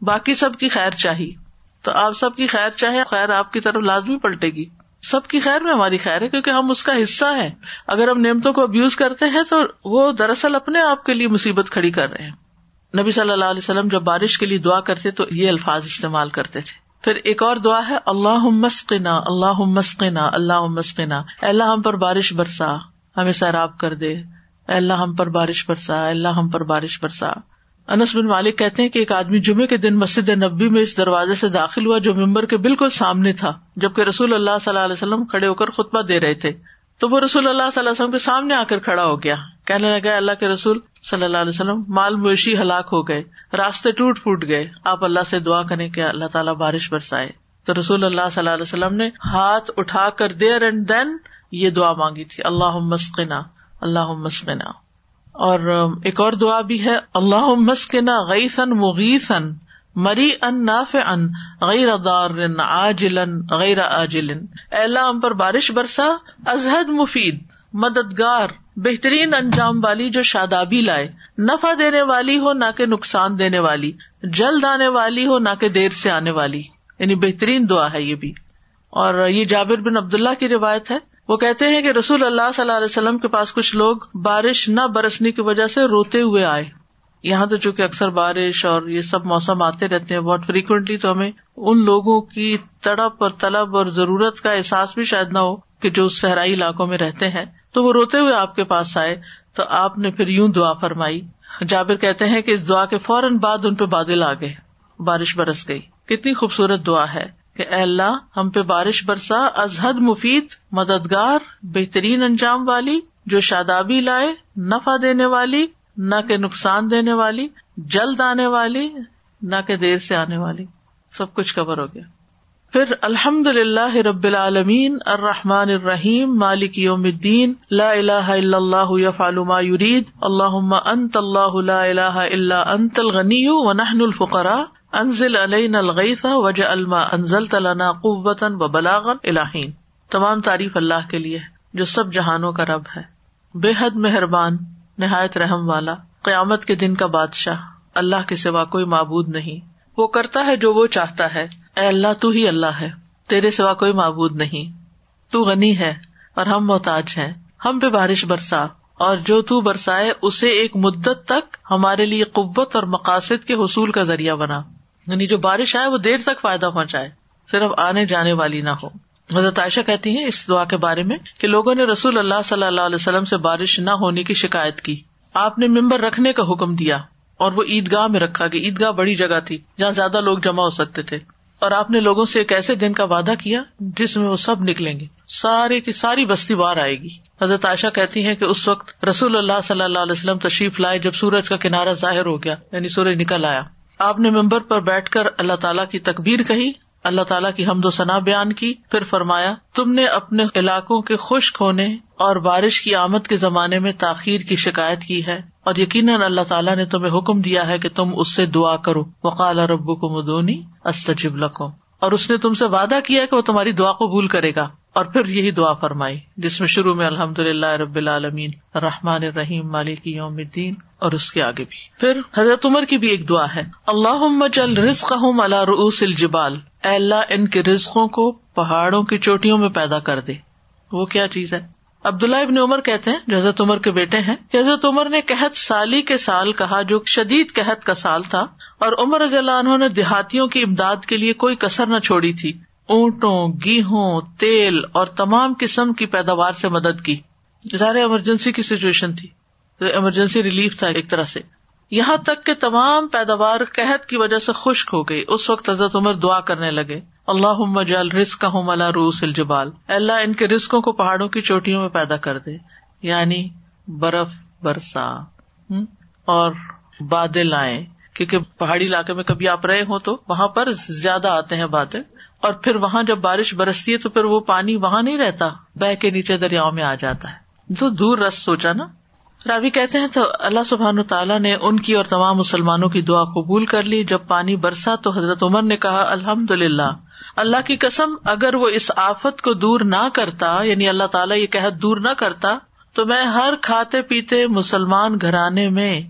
باقی سب کی خیر چاہیے۔ تو آپ سب کی خیر چاہے، خیر آپ کی طرف لازمی پلٹے گی۔ سب کی خیر میں ہماری خیر ہے کیونکہ ہم اس کا حصہ ہے اگر ہم نعمتوں کو ابیوز کرتے ہیں تو وہ دراصل اپنے آپ کے لیے مصیبت کھڑی کر رہے ہیں۔ نبی صلی اللہ علیہ وسلم جب بارش کے لیے دعا کرتے تو یہ الفاظ استعمال کرتے تھے۔ پھر ایک اور دعا ہے اللہ مسقنا اللہ مسقنا اللہ مسقنا اللہ ہم پر بارش برسا، ہمیں سیراب کر دے۔ اللہ ہم پر بارش برسا اللہ ہم پر بارش برسا۔ انس بن مالک کہتے ہیں کہ ایک آدمی جمعے کے دن مسجد نبی میں اس دروازے سے داخل ہوا جو ممبر کے بالکل سامنے تھا، جبکہ رسول اللہ صلی اللہ علیہ وسلم کھڑے ہو کر خطبہ دے رہے تھے۔ تو وہ رسول اللہ صلی اللہ علیہ وسلم کے سامنے آ کر کھڑا ہو گیا۔ کہنے لگا اللہ کے رسول صلی اللہ علیہ وسلم، مال مویشی ہلاک ہو گئے، راستے ٹوٹ پھوٹ گئے، آپ اللہ سے دعا کریں کہ اللہ تعالیٰ بارش برسائے۔ تو رسول اللہ صلی اللہ علیہ وسلم نے ہاتھ اٹھا کر دیر اینڈ دین یہ دعا مانگی تھی اللہ مسکنا اللہ مسکنا اور ایک اور دعا بھی ہے اللہ مسکنا غیفن مغیفن مری ان ناف ان غیر دار عاجل غیر عاجل اللہ، ہم پر بارش برسا ازحد مفید، مددگار، بہترین انجام والی جو شادابی لائے۔ نفع دینے والی ہو، نہ کہ نقصان دینے والی۔ جلد آنے والی ہو، نہ کہ دیر سے آنے والی۔ یعنی بہترین دعا ہے یہ بھی۔ اور یہ جابر بن عبد اللہ کی روایت ہے۔ وہ کہتے ہیں کہ رسول اللہ صلی اللہ علیہ وسلم کے پاس کچھ لوگ بارش نہ برسنے کی وجہ سے روتے ہوئے آئے۔ یہاں تو چونکہ اکثر بارش اور یہ سب موسم آتے رہتے ہیں بہت فریکوینٹلی تو ہمیں ان لوگوں کی تڑپ اور طلب اور ضرورت کا احساس بھی شاید نہ ہو کہ جو صحرائی علاقوں میں رہتے ہیں۔ تو وہ روتے ہوئے آپ کے پاس آئے۔ تو آپ نے پھر یوں دعا فرمائی۔ جابر کہتے ہیں کہ اس دعا کے فوراً بعد ان پہ بادل آ گئے۔ بارش برس گئی۔ کتنی خوبصورت دعا ہے۔ کہ اے اللہ، ہم پہ بارش برسا ازحد مفید، مددگار، بہترین انجام والی، جو شادابی لائے، نفع دینے والی، نہ کہ نقصان دینے والی، جلد آنے والی، نہ کہ دیر سے آنے والی۔ سب کچھ کور ہو گیا۔ پھر الحمد للہ رب العالمین، الرحمٰن الرحیم، مالک یوم الدین، لا الہ الا اللہ یفعل ما یرید، اللہم انت اللہ لا الہ الا انت الغنی و نحن الفقراء۔ انزل علینا الغیث وجعل ما انزلت لنا قوتا و بلاغا الہین تمام تعریف اللہ کے لیے جو سب جہانوں کا رب ہے۔ بے حد مہربان، نہایت رحم والا، قیامت کے دن کا بادشاہ۔ اللہ کے سوا کوئی معبود نہیں۔ وہ کرتا ہے جو وہ چاہتا ہے۔ اے اللہ، تو ہی اللہ ہے۔ تیرے سوا کوئی معبود نہیں۔ تو غنی ہے اور ہم محتاج ہیں۔ ہم پہ بارش برسا۔ اور جو تو برسائے، اسے ایک مدت تک ہمارے لیے قوت اور مقاصد کے حصول کا ذریعہ بنا۔ یعنی جو بارش آئے وہ دیر تک فائدہ پہنچائے، صرف آنے جانے والی نہ ہو۔ حضرت عائشہ کہتی ہیں اس دعا کے بارے میں کہ لوگوں نے رسول اللہ صلی اللہ علیہ وسلم سے بارش نہ ہونے کی شکایت کی۔ آپ نے ممبر رکھنے کا حکم دیا اور وہ عیدگاہ میں رکھا گیا عیدگاہ بڑی جگہ تھی جہاں زیادہ لوگ جمع ہو سکتے تھے۔ اور آپ نے لوگوں سے ایک ایسے دن کا وعدہ کیا جس میں وہ سب نکلیں گے۔ سارے کی ساری بستی باہر آئے گی۔ حضرت عائشہ کہتی ہیں کہ اس وقت رسول اللہ صلی اللہ علیہ وسلم تشریف لائے جب سورج کا کنارا ظاہر ہو گیا یعنی سورج نکل آیا۔ آپ نے ممبر پر بیٹھ کر اللہ تعالیٰ کی تکبیر کہی، اللہ تعالیٰ کی حمد و ثنا بیان کی، پھر فرمایا، تم نے اپنے علاقوں کے خشک ہونے اور بارش کی آمد کے زمانے میں تاخیر کی شکایت کی ہے اور یقیناً اللہ تعالیٰ نے تمہیں حکم دیا ہے کہ تم اس سے دعا کرو۔ وقال رب کو مدونی استجب لکھو اور اس نے تم سے وعدہ کیا کہ وہ تمہاری دعا قبول کرے گا۔ اور پھر یہی دعا فرمائی، جس میں شروع میں الحمد للہ رب العالمین رحمان الرحیم، مالک یوم الدین، اور اس کے آگے بھی۔ پھر حضرت عمر کی بھی ایک دعا ہے اللہ جل رزق اللہ رؤوس الجبال۔ اے اللہ، ان کے رزقوں کو پہاڑوں کی چوٹیوں میں پیدا کر دے۔ وہ کیا چیز ہے؟ عبداللہ ابن عمر کہتے ہیں، جو حضرت عمر کے بیٹے ہیں، کہ حضرت عمر نے قحط سالی کے سال کہا، جو شدید قحط کا سال تھا، اور عمر رضی اللہ عنہ نے دیہاتیوں کی امداد کے لیے کوئی کسر نہ چھوڑی تھی۔ اونٹوں، گیہوں، تیل اور تمام قسم کی پیداوار سے مدد کی۔ ظاہر ایمرجنسی کی سچویشن تھی۔ ایمرجنسی ریلیف تھا ایک طرح سے۔ یہاں تک کہ تمام پیداوار قحط کی وجہ سے خشک ہو گئی۔ اس وقت حضرت عمر دعا کرنے لگے۔ اللہ جل رسک ہوں ملا روس الجبال اللہ، ان کے رسکوں کو پہاڑوں کی چوٹیوں میں پیدا کر دے۔ یعنی برف برسا اور بادل آئے کیونکہ پہاڑی علاقے میں کبھی آپ رہے ہوں تو وہاں پر زیادہ آتے ہیں بادل اور پھر وہاں جب بارش برستی ہے تو پھر وہ پانی وہاں نہیں رہتا بہ کے نیچے دریاؤں میں آ جاتا ہے۔ تو دور رس سوچا نا۔ راوی کہتے ہیں تو اللہ سبحان تعالیٰ نے ان کی اور تمام مسلمانوں کی دعا قبول کر لی۔ جب پانی برسا تو حضرت عمر نے کہا الحمد للہ اللہ کی قسم، اگر وہ اس آفت کو دور نہ کرتا یعنی اللہ تعالیٰ یہ کہ دور نہ کرتا، تو میں ہر کھاتے پیتے مسلمان گھرانے میں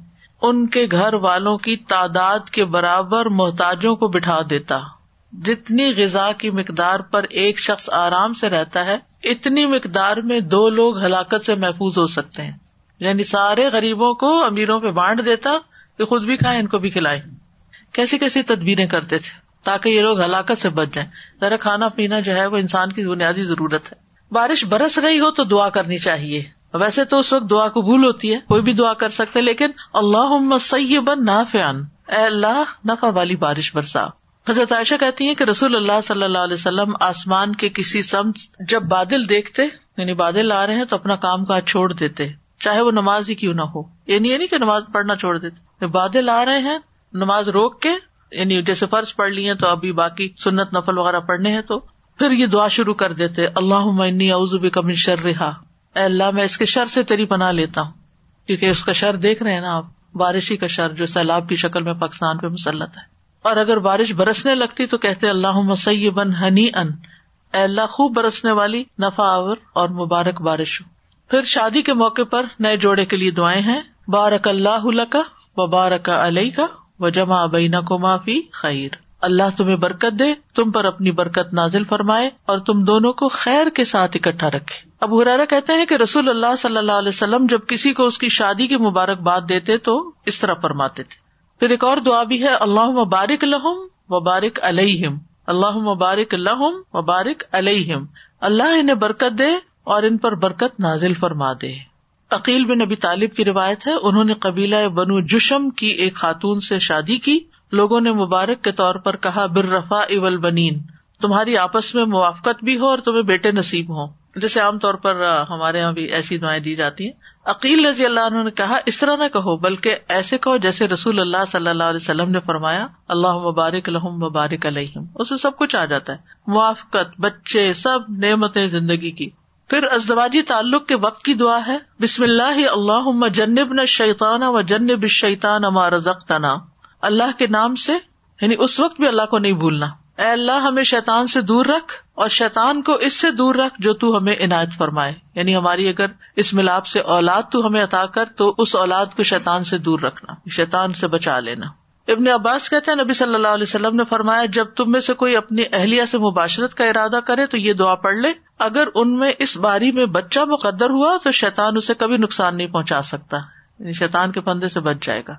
ان کے گھر والوں کی تعداد کے برابر محتاجوں کو بٹھا دیتا۔ جتنی غذا کی مقدار پر ایک شخص آرام سے رہتا ہے، اتنی مقدار میں دو لوگ ہلاکت سے محفوظ ہو سکتے ہیں۔ یعنی سارے غریبوں کو امیروں پہ بانٹ دیتا کہ خود بھی کھائے ان کو بھی کھلائے کیسی کیسی تدبیریں کرتے تھے تاکہ یہ لوگ ہلاکت سے بچ جائیں۔ ذرا کھانا پینا جو ہے وہ انسان کی بنیادی ضرورت ہے۔ بارش برس رہی ہو تو دعا کرنی چاہیے۔ ویسے تو اس وقت دعا قبول ہوتی ہے، کوئی بھی دعا کر سکتے، لیکن اللہ سیبن نافعن اے اللہ، نفع والی بارش برسا۔ حضرت عائشہ کہتی ہیں کہ رسول اللہ صلی اللہ علیہ وسلم آسمان کے کسی سمت جب بادل دیکھتے یعنی بادل آ رہے ہیں تو اپنا کام کاج چھوڑ دیتے، چاہے وہ نماز ہی کیوں نہ ہو۔ یعنی یہ نہیں کہ نماز پڑھنا چھوڑ دیتے۔ بادل آ رہے ہیں، نماز روک کے یعنی جیسے فرض پڑھ لی تو ابھی باقی سنت نفل وغیرہ پڑھنے ہیں تو پھر یہ دعا شروع کر دیتے اللہ اعوذ بک من شر رہا اے اللہ، میں اس کے شر سے تیری بنا لیتا ہوں۔ کیونکہ اس کا شر دیکھ رہے ہیں نا آپ، بارشی کا شر جو سیلاب کی شکل میں پاکستان پہ مسلط ہے۔ اور اگر بارش برسنے لگتی تو کہتے اللہ مسیح بن ہنی ان اے اللہ خوب برسنے والی نفا آور اور مبارک بارش ہو۔ پھر شادی کے موقع پر نئے جوڑے کے لیے دعائیں ہیں، بارک اللہ کا و بارک علیہ کا و جمع بینا کو معافی خیر۔ اللہ تمہیں برکت دے، تم پر اپنی برکت نازل فرمائے اور تم دونوں کو خیر کے ساتھ اکٹھا رکھے۔ اب حرارا کہتے ہیں کہ رسول اللہ صلی اللہ علیہ وسلم جب کسی کو اس کی شادی کی مبارکباد دیتے تو اس طرح فرماتے تھے۔ پھر ایک اور دعا بھی ہے اللہ مبارک لہم وبارک علیہم۔ اللہ مبارک لہم وبارک علیہم۔ اللہ انہیں برکت دے اور ان پر برکت نازل فرما دے۔ عقیل بن نبی طالب کی روایت ہے، انہوں نے قبیلہ بنو جشم کی ایک خاتون سے شادی کی۔ لوگوں نے مبارک کے طور پر کہا بر رفا اول بنین تمہاری آپس میں موافقت بھی ہو اور تمہیں بیٹے نصیب ہوں۔ جیسے عام طور پر ہمارے یہاں بھی ایسی دعائیں دی جاتی ہیں۔ عقیل رضی اللہ عنہ نے کہا، اس طرح نہ کہو، بلکہ ایسے کہو جیسے رسول اللہ صلی اللہ علیہ وسلم نے فرمایا اللہ مبارک الحم مبارک علیہم۔ اس میں سب کچھ آ جاتا ہے۔ موافقت، بچے، سب نعمتیں زندگی کی۔ پھر ازدواجی تعلق کے وقت کی دعا ہے، بسم اللہ اللہ جنب نہ شیطان و جنب شیطان اما رزقتنا۔ اللہ کے نام سے یعنی اس وقت بھی اللہ کو نہیں بھولنا۔ اے اللہ، ہمیں شیتان سے دور رکھ اور شیتان کو اس سے دور رکھ جو تو ہمیں عنایت فرمائے۔ یعنی ہماری اگر اس ملاپ سے اولاد تو ہمیں عطا کر، تو اس اولاد کو شیتان سے دور رکھنا شیتان سے بچا لینا۔ ابن عباس کہتے ہیں، نبی صلی اللہ علیہ وسلم نے فرمایا، جب تم میں سے کوئی اپنی اہلیہ سے مباشرت کا ارادہ کرے تو یہ دعا پڑھ لے۔ اگر ان میں اس باری میں بچہ مقدر ہوا تو شیتان اسے کبھی نقصان نہیں پہنچا سکتا یعنی شیتان کے پندے سے بچ جائے گا۔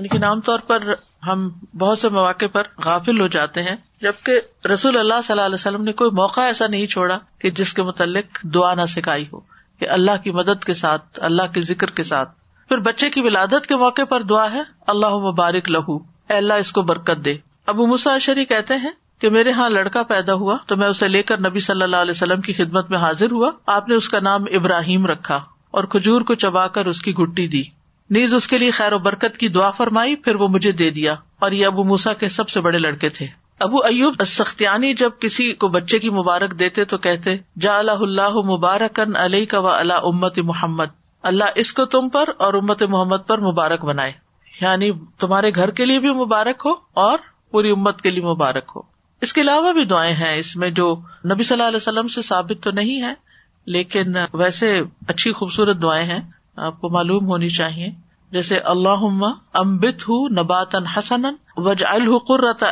لیکن عام طور پر ہم بہت سے مواقع پر غافل ہو جاتے ہیں، جبکہ رسول اللہ صلی اللہ علیہ وسلم نے کوئی موقع ایسا نہیں چھوڑا کہ جس کے متعلق دعا نہ سکھائی ہو، کہ اللہ کی مدد کے ساتھ، اللہ کے ذکر کے ساتھ۔ پھر بچے کی ولادت کے موقع پر دعا ہے، اللہ مبارک لہو، اے اللہ اس کو برکت دے۔ ابو مساشری کہتے ہیں کہ میرے ہاں لڑکا پیدا ہوا تو میں اسے لے کر نبی صلی اللہ علیہ وسلم کی خدمت میں حاضر ہوا۔ آپ نے اس کا نام ابراہیم رکھا اور کھجور کو چبا کر اس کی گٹی دی۔ نیز اس کے لیے خیر و برکت کی دعا فرمائی، پھر وہ مجھے دے دیا اور یہ ابو موسا کے سب سے بڑے لڑکے تھے۔ ابو ایوب سختیانی جب کسی کو بچے کی مبارک دیتے تو کہتے جا اللہ اللہ مبارکن علیہ کا و اللہ امت محمد، اللہ اس کو تم پر اور امت محمد پر مبارک بنائے۔ یعنی تمہارے گھر کے لیے بھی مبارک ہو اور پوری امت کے لیے مبارک ہو۔ اس کے علاوہ بھی دعائیں ہیں اس میں جو نبی صلی اللہ علیہ وسلم سے ثابت تو نہیں ہے لیکن ویسے اچھی خوبصورت دعائیں ہیں۔ آپ کو معلوم ہونی چاہیے۔ جیسے اللہ امبت ہُ نبات حسن وج القرت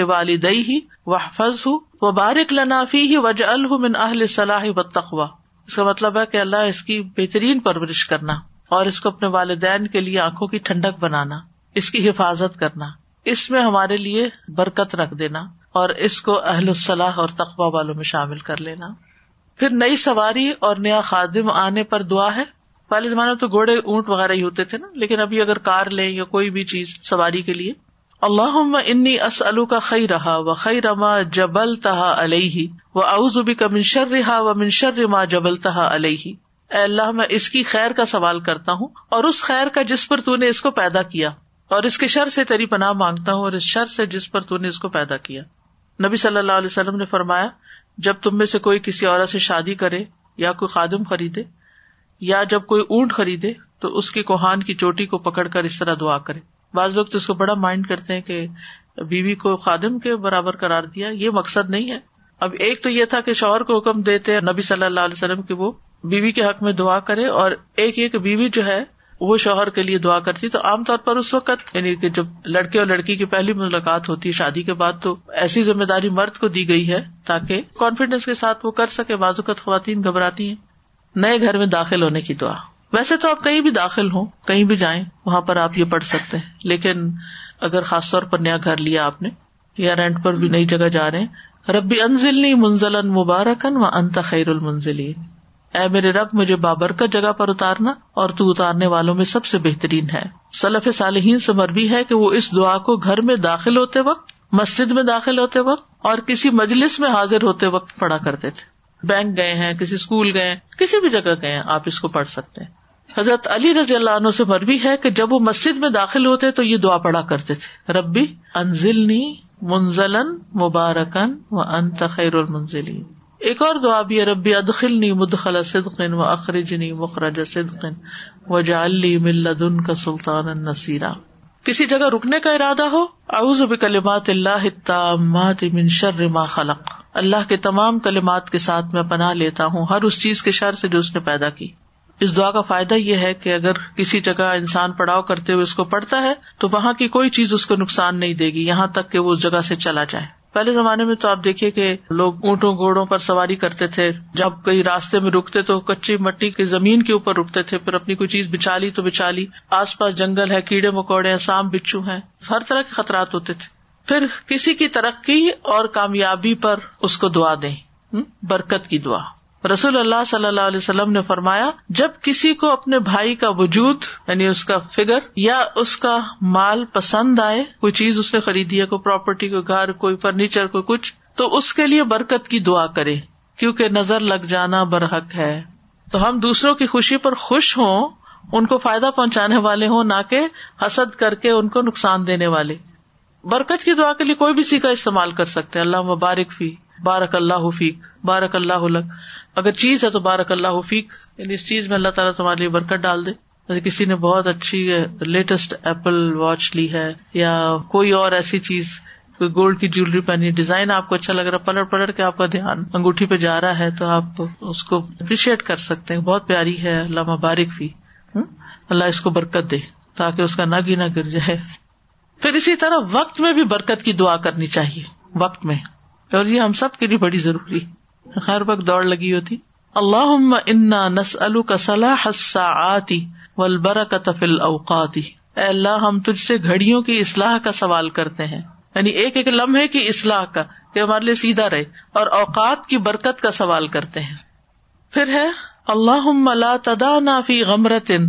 والدئی و حفظ ہُ و بارک لنافی ہی وج من اہل صلاح و تخوا اس کا مطلب ہے کہ اللہ اس کی بہترین پرورش کرنا اور اس کو اپنے والدین کے لیے آنکھوں کی ٹھنڈک بنانا، اس کی حفاظت کرنا، اس میں ہمارے لیے برکت رکھ دینا اور اس کو اہل الصلاح اور تقوا والوں میں شامل کر لینا۔ پھر نئی سواری اور نیا خادم آنے پر دعا ہے۔ پہلے زمانے میں تو گھوڑے اونٹ وغیرہ ہی ہوتے تھے نا، لیکن ابھی اگر کار لیں یا کوئی بھی چیز سواری کے لیے۔ اللہ انی اسلو کا خی رہا و خی رما جبل تہا علیہ و اوزبی کا منشر رہا و منشر رما جبل تہا علیہ اے اللہ، میں اس کی خیر کا سوال کرتا ہوں اور اس خیر کا جس پر تو نے اس کو پیدا کیا۔ اور اس کے شر سے تیری پناہ مانگتا ہوں اور اس شر سے جس پر تو نے اس کو پیدا کیا۔ نبی صلی اللہ علیہ وسلم نے فرمایا، جب تم میں سے کوئی کسی عورت سے شادی کرے یا کوئی خادم خریدے یا جب کوئی اونٹ خریدے تو اس کی کوہان کی چوٹی کو پکڑ کر اس طرح دعا کرے۔ بعض لوگ تو اس کو بڑا مائنڈ کرتے ہیں کہ بیوی کو خادم کے برابر کرار دیا، یہ مقصد نہیں ہے۔ اب ایک تو یہ تھا کہ شوہر کو حکم دیتے نبی صلی اللہ علیہ وسلم کی وہ بیوی کے حق میں دعا کرے اور ایک ایک بیوی جو ہے وہ شوہر کے لیے دعا کرتی۔ تو عام طور پر اس وقت یعنی کہ جب لڑکے اور لڑکی کی پہلی ملاقات ہوتی ہے، شادی کے بعد، تو ایسی ذمہ داری مرد کو دی گئی ہے تاکہ کانفیڈینس کے ساتھ وہ کر سکے۔ بازوقت خواتین گھبراتی ہیں۔ نئے گھر میں داخل ہونے کی دعا۔ ویسے تو آپ کہیں بھی داخل ہوں، کہیں بھی جائیں، وہاں پر آپ یہ پڑھ سکتے ہیں۔ لیکن اگر خاص طور پر نیا گھر لیا آپ نے، یا رینٹ پر بھی نئی جگہ جا رہے ہیں، ربی انزل منزل مبارکن و انت خیر المنزلین۔ اے میرے رب، مجھے بابرکت جگہ پر اتارنا اور تو اتارنے والوں میں سب سے بہترین ہے۔ سلف صالحین سے مربی ہے کہ وہ اس دعا کو گھر میں داخل ہوتے وقت، مسجد میں داخل ہوتے وقت اور کسی مجلس میں حاضر ہوتے وقت پڑھا کرتے تھے۔ بینک گئے ہیں، کسی اسکول گئے کسی بھی جگہ گئے ہیں، آپ اس کو پڑھ سکتے ہیں۔ حضرت علی رضی اللہ عنہ سے مربی ہے کہ جب وہ مسجد میں داخل ہوتے تو یہ دعا پڑھا کرتے تھے۔ ربی انزلنی منزلن مبارکن و انت خیر المنزلین۔ ایک اور دعا بھی ربی ادخلنی مدخل صدقن و اخرجنی مخرج صدقن و جعلی ملدن کا سلطان النصیرہ کسی جگہ رکنے کا ارادہ ہو، اعوذ بکلمات اللہ التامات من شر ما خلق۔ اللہ کے تمام کلمات کے ساتھ میں پناہ لیتا ہوں، ہر اس چیز کے شر سے جو اس نے پیدا کی۔ اس دعا کا فائدہ یہ ہے کہ اگر کسی جگہ انسان پڑاؤ کرتے ہوئے اس کو پڑھتا ہے، تو وہاں کی کوئی چیز اس کو نقصان نہیں دے گی، یہاں تک کہ وہ اس جگہ سے چلا جائے۔ پہلے زمانے میں تو آپ دیکھیے کہ لوگ اونٹوں گھوڑوں پر سواری کرتے تھے۔ جب کئی راستے میں رکتے تو کچی مٹی کی زمین کے اوپر رکتے تھے، پھر اپنی کوئی چیز بچا لی تو بچا لی آس پاس جنگل ہے، کیڑے مکوڑے ہیں سام بچھو ہیں، ہر طرح کے خطرات ہوتے تھے۔ پھر کسی کی ترقی اور کامیابی پر اس کو دعا دیں۔ برکت کی دعا۔ رسول اللہ صلی اللہ علیہ وسلم نے فرمایا، جب کسی کو اپنے بھائی کا وجود یعنی اس کا فگر یا اس کا مال پسند آئے، کوئی چیز اس نے خریدی ہے، کوئی پراپرٹی کوئی گھر، کوئی فرنیچر کوئی کچھ، تو اس کے لیے برکت کی دعا کرے کیونکہ نظر لگ جانا برحق ہے۔ تو ہم دوسروں کی خوشی پر خوش ہوں، ان کو فائدہ پہنچانے والے ہوں، نہ کہ حسد کر کے ان کو نقصان دینے والے۔ برکت کی دعا کے لیے کوئی بھی سیکھا استعمال کر سکتے ہیں۔ اللہ مبارک فی، بارک اللہ حفیق بارک اللہ اگر چیز ہے تو بارک اللہ حفیق یعنی اس چیز میں اللہ تعالیٰ تمہارے لیے برکت ڈال دے۔ کسی نے بہت اچھی لیٹسٹ ایپل واچ لی ہے یا کوئی اور ایسی چیز، کوئی گولڈ کی جیولری پہنی ڈیزائن آپ کو اچھا لگ رہا ہے، پلٹ پلٹ کے آپ کا دھیان انگوٹھی پہ جا رہا ہے، تو آپ اس کو اپریشیٹ کر سکتے ہیں۔ بہت پیاری ہے اللہ مبارک فی۔ اللہ اس کو برکت دے تاکہ اس کا نگ ہی نہ گر جائے۔ پھر اسی طرح وقت میں بھی برکت کی دعا کرنی چاہیے، وقت میں۔ اور یہ ہم سب کے لیے بڑی ضروری۔ ہر وقت دوڑ لگی ہوتی۔ اللہ انا نس کا آتی ولبر کا تفل اوقاتی اے اللہ، ہم تجھ سے گھڑیوں کی اصلاح کا سوال کرتے ہیں۔ یعنی ایک ایک لمحے کی اصلاح کا، کہ ہمارے لیے سیدھا رہے اور اوقات کی برکت کا سوال کرتے ہیں۔ پھر ہے اللہ لا تدا فی غمرتن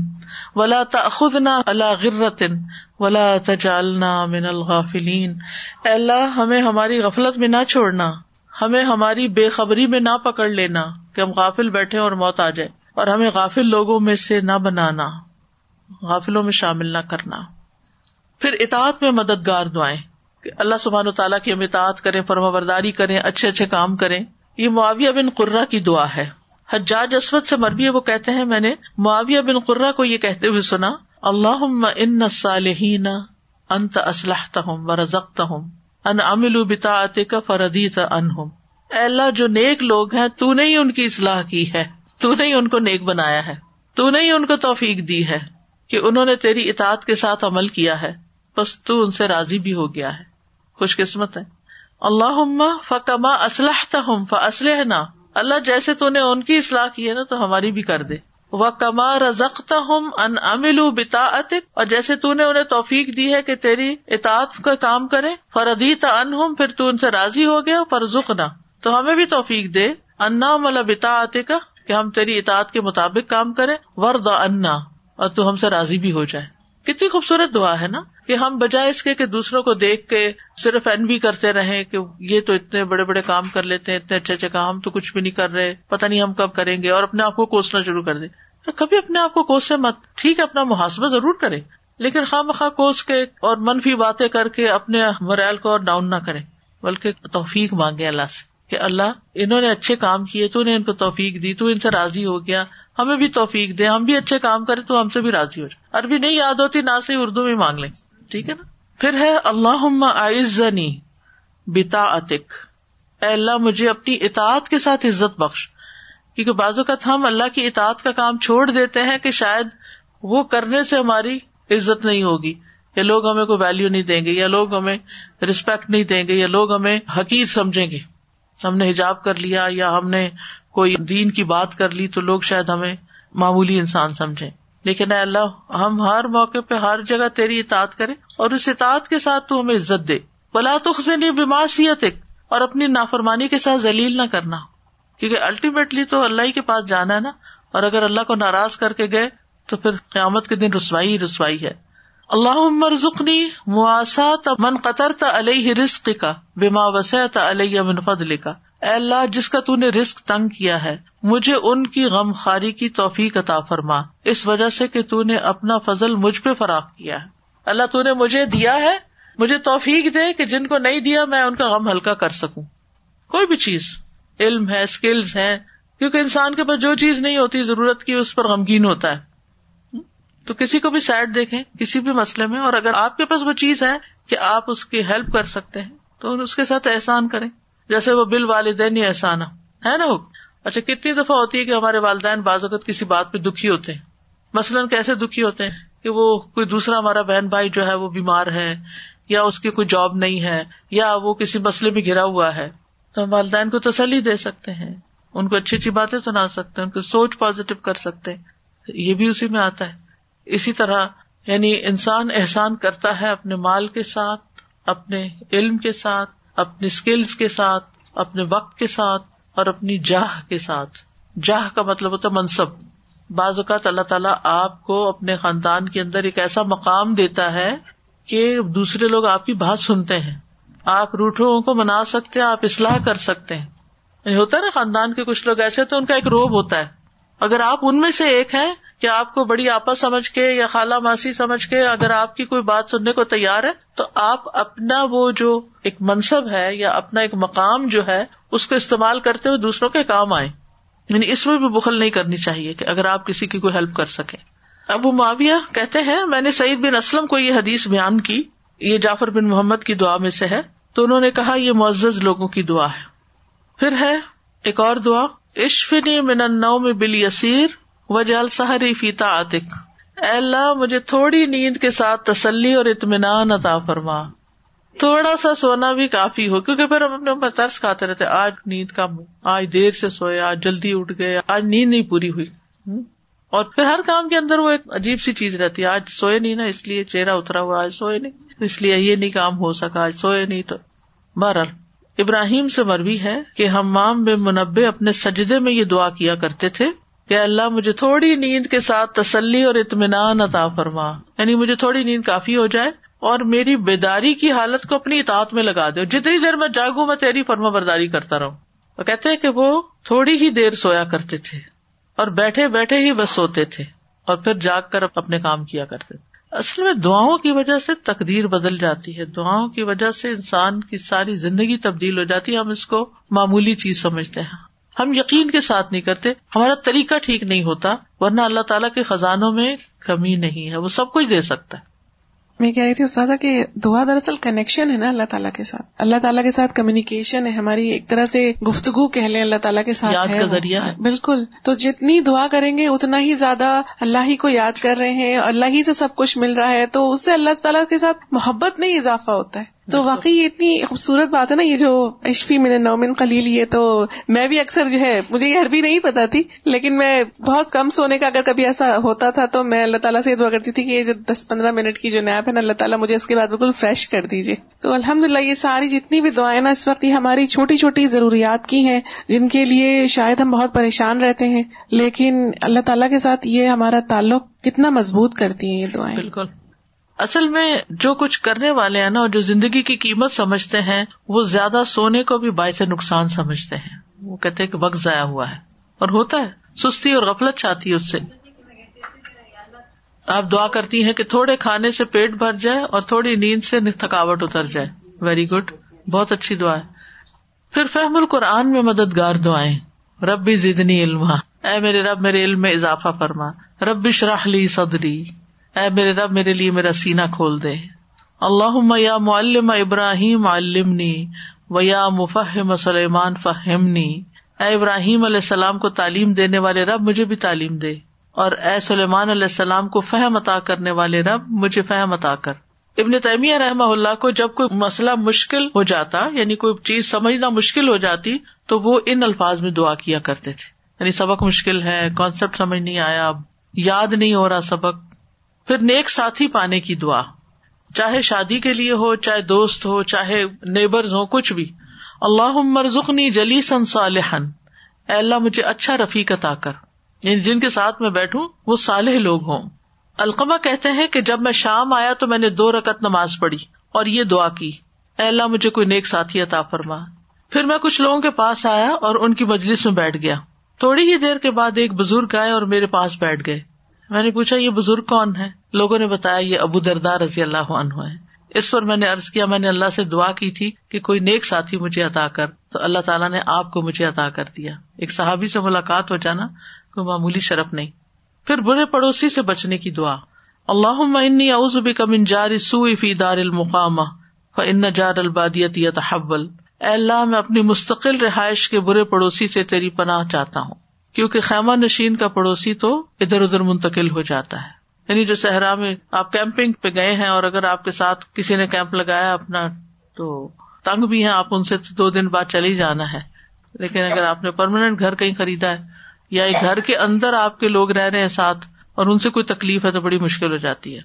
ولا تخنا اللہ غرتن ولا تجعلنا من الغافلین اے اللہ، ہمیں ہماری غفلت میں نہ چھوڑنا، ہمیں ہماری بے خبری میں نہ پکڑ لینا کہ ہم غافل بیٹھے اور موت آ جائے، اور ہمیں غافل لوگوں میں سے نہ بنانا، غافلوں میں شامل نہ کرنا۔ پھر اطاعت میں مددگار دعائیں، کہ اللہ سبحان و تعالیٰ کی ہم اطاعت کریں فرما برداری کریں، اچھے اچھے کام کریں۔ یہ معاویہ بن قرہ کی دعا ہے۔ حجاج اسود سے مربی وہ کہتے ہیں، میں نے معاویہ بن قرہ کو یہ کہتے ہوئے سنا اللہ ان صالحین انت اسلحت ہوں و رزقت ہوں ان امل بتا کا فردی انہم اللہ، جو نیک لوگ ہیں، تو نے ہی ان کی اصلاح کی ہے، تو نے ہی ان کو نیک بنایا ہے، تو نے ہی ان کو توفیق دی ہے کہ انہوں نے تیری اطاعت کے ساتھ عمل کیا ہے، بس تو ان سے راضی بھی ہو گیا ہے۔ خوش قسمت ہے۔ اللہ فکما اسلح ہم فسلح نہ اللہ، جیسے تو نے ان کی اصلاح کی ہے نا، تو ہماری بھی کر دے۔ وہ کما رزکتا ہوں ان امل بتا اور جیسے تو نے انہیں توفیق دی ہے کہ تیری اطاعت کا کام کرے فردیتا ان ہوں پھر تو ان سے راضی ہو گیا پر زکنا تو ہمیں بھی توفیق دے۔ انا ملا بتا کا کہ ہم تیری اطاعت کے مطابق کام کریں۔ ورد انا اور تو ہم سے راضی بھی ہو جائے۔ کتنی خوبصورت دعا ہے نا کہ ہم بجائے اس کے کہ دوسروں کو دیکھ کے صرف این بھی کرتے رہے کہ یہ تو اتنے بڑے بڑے کام کر لیتے ہیں، اتنے اچھے اچھے کام، ہم تو کچھ بھی نہیں کر رہے پتا نہیں ہم کب کریں گے اور اپنے آپ کو کوسنا شروع کر دیں۔ کبھی اپنے آپ کو کوسے مت، ٹھیک ہے، اپنا محاسبہ ضرور کرے لیکن خواہ مخواہ کوس کے اور منفی باتیں کر کے اپنے مرائل کو اور ڈاؤن نہ کرے بلکہ توفیق مانگے اللہ سے کہ اللہ، انہوں نے اچھے کام کیے، تو نے ان کو توفیق دی، تو ان سے راضی ہو گیا۔ ہمیں بھی توفیق دے، ہم بھی اچھے کام کریں تو ہم سے بھی راضی ہو جائے۔ عربی نہیں یاد ہوتی، نہ سے اردو میں مانگ لیں۔ ٹھیک ہے نا؟ پھر ہے اللہ آئزنی بتا اتک اے اللہ، مجھے اپنی اطاعت کے ساتھ عزت بخش۔ کیونکہ بعض اوقات ہم اللہ کی اطاعت کا کام چھوڑ دیتے ہیں کہ شاید وہ کرنے سے ہماری عزت نہیں ہوگی۔ یا لوگ ہمیں کوئی ویلو نہیں دیں گے، یا لوگ ہمیں ریسپیکٹ نہیں دیں گے، یا لوگ ہمیں حقیر سمجھیں گے۔ ہم نے حجاب کر لیا یا ہم نے کوئی دین کی بات کر لی تو لوگ شاید ہمیں معمولی انسان سمجھے لیکن اے اللہ، ہم ہر موقع پہ ہر جگہ تیری اطاعت کرے اور اس اطاعت کے ساتھ تو ہمیں عزت دے۔ بلا تخنی بیماسیت اور اپنی نافرمانی کے ساتھ ذلیل نہ کرنا۔ کیونکہ الٹیمیٹلی تو اللہ ہی کے پاس جانا ہے نا۔ اور اگر اللہ کو ناراض کر کے گئے تو پھر قیامت کے دن رسوائی ہی رسوائی ہے۔ اللہ عمر زخنی مواسات من قطر تا علیہ رسق کا بیما وسعت علیہ من فضل کا اے اللہ، جس کا تو نے رسک تنگ کیا ہے، مجھے ان کی غم خاری کی توفیق عطا فرما۔ اس وجہ سے کہ تو نے اپنا فضل مجھ پہ فراخ کیا ہے۔ اللہ تو نے مجھے دیا ہے، مجھے توفیق دے کہ جن کو نہیں دیا میں ان کا غم ہلکا کر سکوں۔ کوئی بھی چیز، علم ہے اسکلز ہے کیونکہ انسان کے پاس جو چیز نہیں ہوتی، ضرورت کی، اس پر غمگین ہوتا ہے۔ تو کسی کو بھی سائڈ دیکھیں، کسی بھی مسئلے میں، اور اگر آپ کے پاس وہ چیز ہے کہ آپ اس کی ہیلپ کر سکتے ہیں، تو اس کے ساتھ احسان کریں۔ جیسے وہ بل والدین یا احسان ہے نا اچھا کتنی دفعہ ہوتی ہے کہ ہمارے والدین بعض اوقات کسی بات پہ دکھی ہوتے ہیں۔ مثلاً کیسے دکھی ہوتے ہیں کہ وہ کوئی دوسرا ہمارا بہن بھائی جو ہے وہ بیمار ہے، یا اس کی کوئی جاب نہیں ہے، یا وہ کسی مسئلے میں گرا ہوا ہے۔ تو ہم والدین کو تسلی دے سکتے ہیں۔ ان کو اچھی اچھی باتیں سنا سکتے ہیں، ان کو سوچ پازیٹو کر سکتے ہیں۔ یہ بھی اسی میں آتا ہے۔ اسی طرح یعنی انسان احسان کرتا ہے اپنے مال کے ساتھ، اپنے علم کے ساتھ، اپنی اسکلس کے ساتھ، اپنے وقت کے ساتھ اور اپنی جاہ کے ساتھ۔ جاہ کا مطلب ہوتا ہے منصب۔ بعض اوقات اللہ تعالیٰ آپ کو اپنے خاندان کے اندر ایک ایسا مقام دیتا ہے کہ دوسرے لوگ آپ کی بات سنتے ہیں۔ آپ روٹوں کو منا سکتے ہیں، آپ اصلاح کر سکتے ہیں۔ ہوتا ہے نا خاندان کے کچھ لوگ ایسے تو ان کا ایک روب ہوتا ہے۔ اگر آپ ان میں سے ایک ہیں کہ آپ کو بڑی آپا سمجھ کے یا خالہ ماسی سمجھ کے اگر آپ کی کوئی بات سننے کو تیار ہے، تو آپ اپنا وہ جو ایک منصب ہے یا اپنا ایک مقام جو ہے، اس کو استعمال کرتے ہوئے دوسروں کے کام آئے یعنی اس میں بھی بخل نہیں کرنی چاہیے کہ اگر آپ کسی کی کوئی ہیلپ کر سکے ابو معاویہ کہتے ہیں، میں نے سعید بن اسلم کو یہ حدیث بیان کی۔ یہ جعفر بن محمد کی دعا میں سے ہے۔ تو انہوں نے کہا، یہ معزز لوگوں کی دعا ہے۔ پھر ہے، ایک اور دعا۔ عشفنی من نو میں بل یسیر و جال سہری فیتا عطق اللہ، مجھے تھوڑی نیند کے ساتھ تسلی اور اطمینان عطا فرما۔ تھوڑا سا سونا بھی کافی ہو، کیونکہ پھر ہم اپنے اوپر ترس کھاتے رہتے۔ آج نیند کم ہو آج دیر سے سوئے، آج جلدی اٹھ گئے، آج نیند نہیں پوری ہوئی۔ اور پھر ہر کام کے اندر وہ ایک عجیب سی چیز رہتی ہے۔ آج سوئے نہیں نا، اس لیے چہرہ اترا ہوا، آج سوئے نہیں۔ اس لیے یہ نہیں کام ہو سکا، آج سوئے نہیں تو۔ بہرحال ابراہیم سے مروی ہے کہ ہمام بے منبع اپنے سجدے میں یہ دعا کیا کرتے تھے کہ اللہ مجھے تھوڑی نیند کے ساتھ تسلی اور اطمینان عطا فرما۔ یعنی مجھے تھوڑی نیند کافی ہو جائے اور میری بیداری کی حالت کو اپنی اطاعت میں لگا دے جتنی دیر میں جاگوں میں تیری فرما برداری کرتا رہوں۔ وہ کہتے ہیں کہ وہ تھوڑی ہی دیر سویا کرتے تھے اور بیٹھے بیٹھے ہی بس سوتے تھے اور پھر جاگ کر اپنے کام کیا کرتے تھے۔ اصل میں دعاؤں کی وجہ سے تقدیر بدل جاتی ہے۔ دعاؤں کی وجہ سے انسان کی ساری زندگی تبدیل ہو جاتی ہے۔ ہم اس کو معمولی چیز سمجھتے ہیں۔ ہم یقین کے ساتھ نہیں کرتے۔ ہمارا طریقہ ٹھیک نہیں ہوتا، ورنہ اللہ تعالیٰ کے خزانوں میں کمی نہیں ہے۔ وہ سب کچھ دے سکتا ہے۔ میں کہہ رہی تھی استاد کہ دعا دراصل کنیکشن ہے نا اللہ تعالیٰ کے ساتھ۔ اللہ تعالیٰ کے ساتھ کمیونیکیشن ہے ہماری ایک طرح سے گفتگو کہہ لیں اللہ تعالیٰ کے ساتھ ہے۔ ذریعہ بالکل۔ تو جتنی دعا کریں گے اتنا ہی زیادہ اللہ ہی کو یاد کر رہے ہیں اور اللہ ہی سے سب کچھ مل رہا ہے۔ تو اس سے اللہ تعالیٰ کے ساتھ محبت میں ہی اضافہ ہوتا ہے۔ تو واقعی یہ اتنی خوبصورت بات ہے نا، یہ جو اشفی من نومن خلیل یہ تو میں بھی اکثر جو ہے، مجھے یہ عربی نہیں پتا تھی، لیکن میں بہت کم سونے کا اگر کبھی ایسا ہوتا تھا تو میں اللہ تعالیٰ سے یہ دعا کرتی تھی کہ یہ دس پندرہ منٹ کی جو نیپ ہے نا، اللہ تعالیٰ مجھے اس کے بعد بالکل فریش کر دیجیے تو الحمد للہ یہ ساری جتنی بھی دعائیں نا، اس وقت یہ ہماری چھوٹی چھوٹی ضروریات کی ہیں، جن کے لیے شاید ہم بہت پریشان رہتے ہیں، لیکن اللہ تعالیٰ کے ساتھ یہ ہمارا تعلق کتنا مضبوط کرتی ہیں یہ دعائیں۔ بالکل۔ اصل میں جو کچھ کرنے والے ہیں نا اور جو زندگی کی قیمت سمجھتے ہیں، وہ زیادہ سونے کو بھی باعث نقصان سمجھتے ہیں۔ وہ کہتے ہیں کہ وقت ضائع ہوا ہے۔ اور ہوتا ہے۔ سستی اور غفلت چاہتی ہے اس سے۔ آپ دعا کرتی ہیں کہ تھوڑے کھانے سے پیٹ بھر جائے اور تھوڑی نیند سے تھکاوٹ اتر جائے۔ ویری گڈ بہت اچھی دعا ہے۔ پھر فہم القرآن میں مددگار دعائیں۔ رب بھی زدنی علم اے میرے رب، میرے علم میں اضافہ فرما۔ رب شراہ لی صدری۔ اے میرے رب، میرے لیے میرا سینا کھول دے۔ اللہ یا معلم ابراہیم علمنی و یا مفہم سلیمان فہمنی۔ اے ابراہیم علیہ السلام کو تعلیم دینے والے رب، مجھے بھی تعلیم دے۔ اور اے سلیمان علیہ السلام کو فہم عطا کرنے والے رب، مجھے فہم عطا کر۔ ابن تیمیہ رحمہ اللہ کو جب کوئی مسئلہ مشکل ہو جاتا یعنی کوئی چیز سمجھنا مشکل ہو جاتی، تو وہ ان الفاظ میں دعا کیا کرتے تھے۔ یعنی سبق مشکل ہے کانسیپٹ سمجھ نہیں آیا اب یاد نہیں ہو رہا سبق۔ پھر نیک ساتھی پانے کی دعا۔ چاہے شادی کے لیے ہو، چاہے دوست ہو، چاہے نیبرز ہو کچھ بھی۔ اللہ مرزنی جلی سن صالحن اے اللہ، مجھے اچھا رفیق عطا کر۔ یعنی جن کے ساتھ میں بیٹھوں، وہ صالح لوگ ہوں۔ القمہ کہتے ہیں کہ جب میں شام آیا تو میں نے دو رکت نماز پڑھی اور یہ دعا کی۔ اے اللہ، مجھے کوئی نیک ساتھی عطا فرما۔ پھر میں کچھ لوگوں کے پاس آیا اور ان کی مجلس میں بیٹھ گیا۔ تھوڑی ہی دیر کے بعد ایک بزرگ آئے اور میرے پاس بیٹھ گئے۔ میں نے پوچھا، یہ بزرگ کون ہے لوگوں نے بتایا، یہ ابو دردار رضی اللہ عنہ ہے اس پر میں نے ارض کیا، میں نے اللہ سے دعا کی تھی کہ کوئی نیک ساتھی مجھے عطا کر۔ تو اللہ تعالیٰ نے آپ کو مجھے عطا کر دیا۔ ایک صحابی سے ملاقات ہو جانا کوئی معمولی شرف نہیں۔ پھر برے پڑوسی سے بچنے کی دعا۔ اللہ انی اعوذ بک من جار السوء فی دار المقامہ، فان جار البادیت یتحول۔ اے اللہ، میں اپنی مستقل رہائش کے برے پڑوسی سے تیری پناہ چاہتا ہوں۔ کیونکہ خیمہ نشین کا پڑوسی تو ادھر ادھر منتقل ہو جاتا ہے۔ یعنی جو صحرا میں آپ کیمپنگ پہ گئے ہیں اور اگر آپ کے ساتھ کسی نے کیمپ لگایا اپنا، تو تنگ بھی ہیں، آپ ان سے دو دن بعد چل ہی جانا ہے۔ لیکن اگر آپ نے پرماننٹ گھر کہیں خریدا ہے یا ایک گھر کے اندر آپ کے لوگ رہ رہے ہیں ساتھ اور ان سے کوئی تکلیف ہے تو بڑی مشکل ہو جاتی ہے۔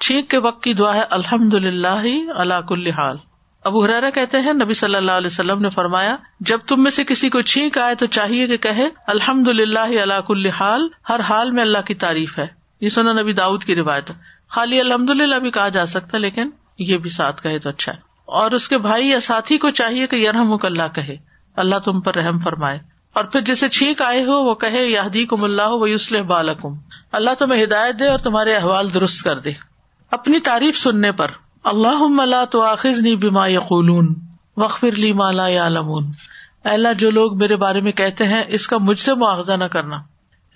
چھینک کے وقت کی دعا ہے الحمد للہ اللہ کل حال۔ ابو حرارا کہتے ہیں، نبی صلی اللہ علیہ وسلم نے فرمایا، جب تم میں سے کسی کو چھینک آئے تو چاہیے کہ کہے الحمد للہ اللہ کل حال، ہر حال میں اللہ کی تعریف ہے۔ یہ سنا نبی داؤد کی روایت ہے۔ خالی الحمد للہ بھی کہا جا سکتا ہے، لیکن یہ بھی ساتھ کہے تو اچھا ہے۔ اور اس کے بھائی یا ساتھی کو چاہیے کہ یرحم اللہ کہے۔ اللہ تم پر رحم فرمائے۔ اور پھر جسے چھینک آئے ہو، وہ کہے یادی کم اللہ و یوسل بالکم۔ اللہ تمہیں ہدایت دے اور تمہارے احوال درست کر دے۔ اپنی تعریف سننے پر۔ اللہ اللہ تو آخذ نی بیما یقولون وقفر لی مالا یا اللہ، جو لوگ میرے بارے میں کہتے ہیں، اس کا مجھ سے معاوضہ نہ کرنا۔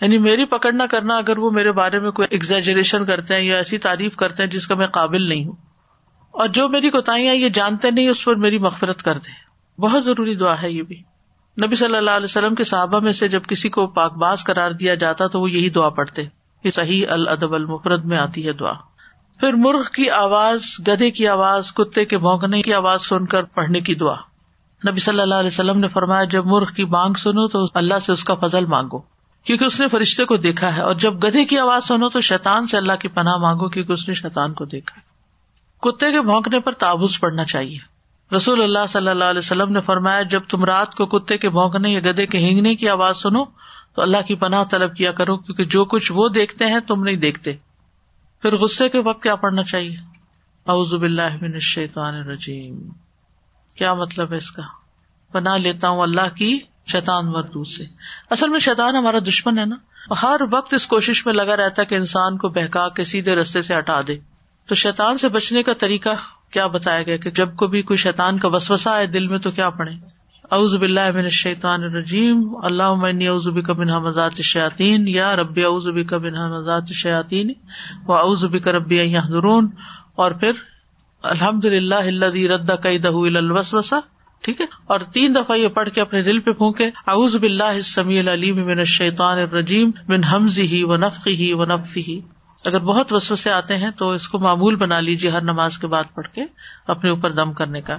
یعنی میری پکڑ نہ کرنا اگر وہ میرے بارے میں کوئی ایگزیجریشن کرتے ہیں یا ایسی تعریف کرتے ہیں جس کا میں قابل نہیں ہوں۔ اور جو میری کوتاہیاں یہ جانتے نہیں، اس پر میری مغفرت کر دے۔ بہت ضروری دعا ہے یہ بھی۔ نبی صلی اللہ علیہ وسلم کے صحابہ میں سے جب کسی کو پاک باز قرار دیا جاتا تو وہ یہی دعا پڑھتے۔ یہ صحیح الادب المفرد میں آتی ہے دعا۔ پھر مرغ کی آواز، گدھے کی آواز، کتے کے بھونکنے کی آواز سن کر پڑھنے کی دعا۔ نبی صلی اللہ علیہ وسلم نے فرمایا، جب مرغ کی مانگ سنو تو اللہ سے اس کا فضل مانگو، کیونکہ اس نے فرشتے کو دیکھا ہے۔ اور جب گدھے کی آواز سنو تو شیطان سے اللہ کی پناہ مانگو، کیونکہ اس نے شیطان کو دیکھا۔ کتے کے بھونکنے پر تابوز پڑنا چاہیے۔ رسول اللہ صلی اللہ علیہ وسلم نے فرمایا، جب تم رات کو کتے کے بھونکنے یا گدے کے ہینگنے کی آواز سنو تو اللہ کی پناہ طلب کیا کرو، کیونکہ جو کچھ وہ دیکھتے ہیں تم نہیں دیکھتے۔ پھر غصے کے وقت کیا پڑھنا چاہیے؟ اعوذ باللہ من الشیطان الرجیم۔ کیا مطلب ہے اس کا؟ پناہ لیتا ہوں اللہ کی شیطان مردو سے۔ اصل میں شیطان ہمارا دشمن ہے نا۔ ہر وقت اس کوشش میں لگا رہتا ہے کہ انسان کو بہکا کے سیدھے رستے سے ہٹا دے۔ تو شیطان سے بچنے کا طریقہ کیا بتایا گیا کہ جب کو بھی کوئی شیطان کا وسوسا ہے دل میں تو کیا پڑھے اعوذ باللہ من الشیطان الرجیم. اللہ اعوذ بک من مزات الشیاطین. یا رب اعوذ بک من مزات الشیاطین و اعوذ بک ربی یحضرون. اور پھر الحمد للہ الذی رد کیدہ الی الوسوسہ. ٹھیک ہے؟ اور تین دفعہ یہ پڑھ کے اپنے دل پہ پھونکے. اعوذ باللہ السمیع العلیم من الشیطان الرجیم. من حمزہ و نفخہ و نفثہ. اگر بہت وسوسے آتے ہیں تو اس کو معمول بنا لیجیے ہر نماز کے بعد پڑھ کے اپنے اوپر دم کرنے کا.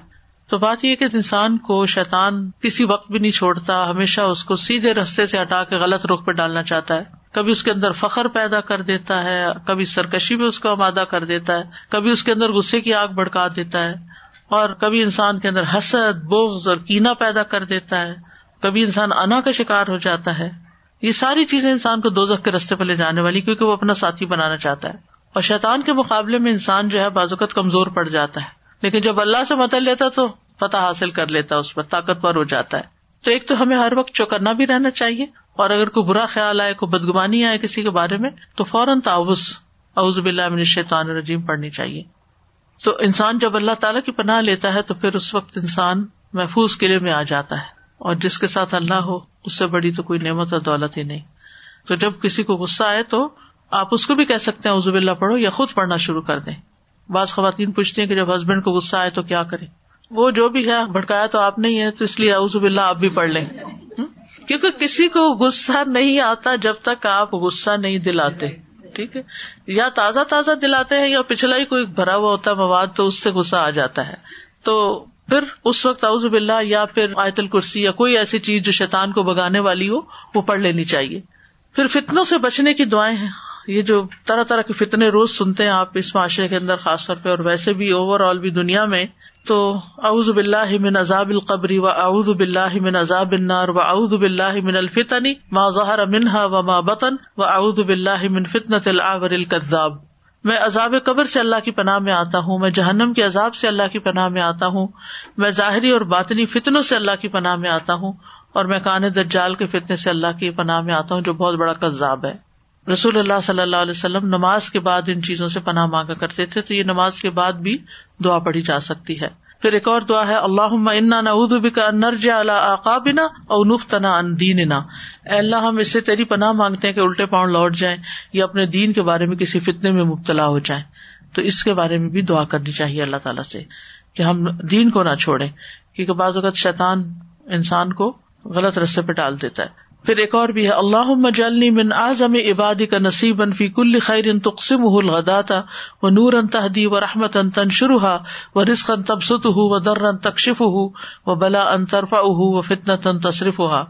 تو بات یہ کہ انسان کو شیطان کسی وقت بھی نہیں چھوڑتا، ہمیشہ اس کو سیدھے رستے سے ہٹا کے غلط رخ پہ ڈالنا چاہتا ہے۔ کبھی اس کے اندر فخر پیدا کر دیتا ہے، کبھی سرکشی بھی اس کو آمادہ کر دیتا ہے، کبھی اس کے اندر غصے کی آگ بڑکا دیتا ہے۔ اور کبھی انسان کے اندر حسد بوغ اور کینا پیدا کر دیتا ہے۔ کبھی انسان انا کا شکار ہو جاتا ہے۔ یہ ساری چیزیں انسان کو دو کے رستے پہ لے جانے والی، کیونکہ وہ اپنا ساتھی بنانا چاہتا ہے۔ اور شیطان کے مقابلے میں انسان جو ہے، بازوقت کمزور پڑ جاتا ہے۔ لیکن جب اللہ سے مدد لیتا تو فتح حاصل کر لیتا ہے، اس پر طاقتور ہو جاتا ہے۔ تو ایک تو ہمیں ہر وقت چوکنا بھی رہنا چاہیے، اور اگر کوئی برا خیال آئے، کوئی بدگمانی آئے کسی کے بارے میں، تو فوراً تعوض اعوذ باللہ من الشیطان الرجیم پڑھنی چاہیے۔ تو انسان جب اللہ تعالیٰ کی پناہ لیتا ہے، تو پھر اس وقت انسان محفوظ قلعے میں آ جاتا ہے۔ اور جس کے ساتھ اللہ ہو، اس سے بڑی تو کوئی نعمت اور دولت ہی نہیں۔ تو جب کسی کو غصہ آئے، تو آپ اس کو بھی کہہ سکتے ہیں عزب اللہ پڑھو یا خود پڑھنا شروع کر دیں۔ بعض خواتین پوچھتی ہیں کہ جب ہسبینڈ کو غصہ آئے، تو کیا کرے وہ جو بھی ہے، بھڑکایا تو آپ نہیں ہے، تو اس لیے عزب اللہ آپ بھی پڑھ لیں۔ کیونکہ کسی کو غصہ نہیں آتا جب تک آپ غصہ نہیں دلاتے، ٹھیک ہے؟ یا تازہ تازہ دلاتے ہیں یا پچھلا ہی کوئی بھرا ہوا ہوتا ہے مواد تو اس سے غصہ آ جاتا ہے۔ تو پھر اس وقت اعوذ باللہ یا پھر آیت الکرسی یا کوئی ایسی چیز جو شیطان کو بگانے والی ہو، وہ پڑھ لینی چاہیے۔ پھر فتنوں سے بچنے کی دعائیں ہیں۔ یہ جو طرح طرح کے فتنے روز سنتے ہیں آپ اس معاشرے کے اندر، خاص طور پہ اور ویسے بھی اوور آل بھی دنیا میں تو اعوذ باللہ من عذاب القبری و اعوذ باللہ من عذاب النار و اعوذ باللہ من الفتنی ما ظہر منہا و ما بطن و اعوذ باللہ من فتنة العور الكذاب۔ میں عذاب قبر سے اللہ کی پناہ میں آتا ہوں، میں جہنم کے عذاب سے اللہ کی پناہ میں آتا ہوں، میں ظاہری اور باطنی فتنوں سے اللہ کی پناہ میں آتا ہوں، اور میں کان دجال کے فتنے سے اللہ کی پناہ میں آتا ہوں جو بہت بڑا کذاب ہے۔ رسول اللہ صلی اللہ علیہ وسلم نماز کے بعد ان چیزوں سے پناہ مانگا کرتے تھے، تو یہ نماز کے بعد بھی دعا پڑھی جا سکتی ہے۔ پھر ایک اور دعا ہے اللہ انا بکا نرج اللہ آقابنا اور نفتنا ان دینا اللہ، ہم اس سے تیری پناہ مانگتے ہیں کہ الٹے پاؤں لوٹ جائیں یا اپنے دین کے بارے میں کسی فتنے میں مبتلا ہو جائیں۔ تو اس کے بارے میں بھی دعا کرنی چاہیے اللہ تعالیٰ سے کہ ہم دین کو نہ چھوڑیں، کیونکہ بعض اوقات شیطان انسان کو غلط رستے پہ ڈال دیتا ہے۔ پھر ایک اور بھی ہے اللہ مجلنی من اعظم عبادی کا نصیب فی کل خیر تقسم الغداتا و نور ان تحدی و رحمت ان تنشرها و رزق ان تبسطه و در ان تکشفه و بلا ان ترفعه و فتنة ان تصرفها۔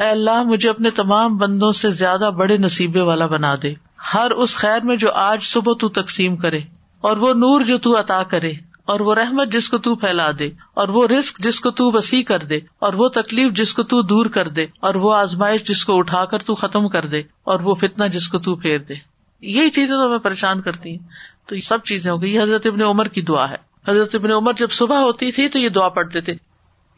اے اللہ، مجھے اپنے تمام بندوں سے زیادہ بڑے نصیبے والا بنا دے۔ ہر اس خیر میں جو آج صبح تو تقسیم کرے اور وہ نور جو تو عطا کرے۔ اور وہ رحمت جس کو تو پھیلا دے، اور وہ رسک جس کو تو وسیع کر دے، اور وہ تکلیف جس کو تو دور کر دے، اور وہ آزمائش جس کو اٹھا کر تو ختم کر دے، اور وہ فتنا جس کو تو پھیر دے۔ یہی چیزیں تو ہمیں پریشان کرتی ہیں تو یہ سب چیزیں ہو گئی۔ یہ حضرت ابن عمر کی دعا ہے۔ حضرت ابن عمر جب صبح ہوتی تھی تو یہ دعا پڑھتے تھے۔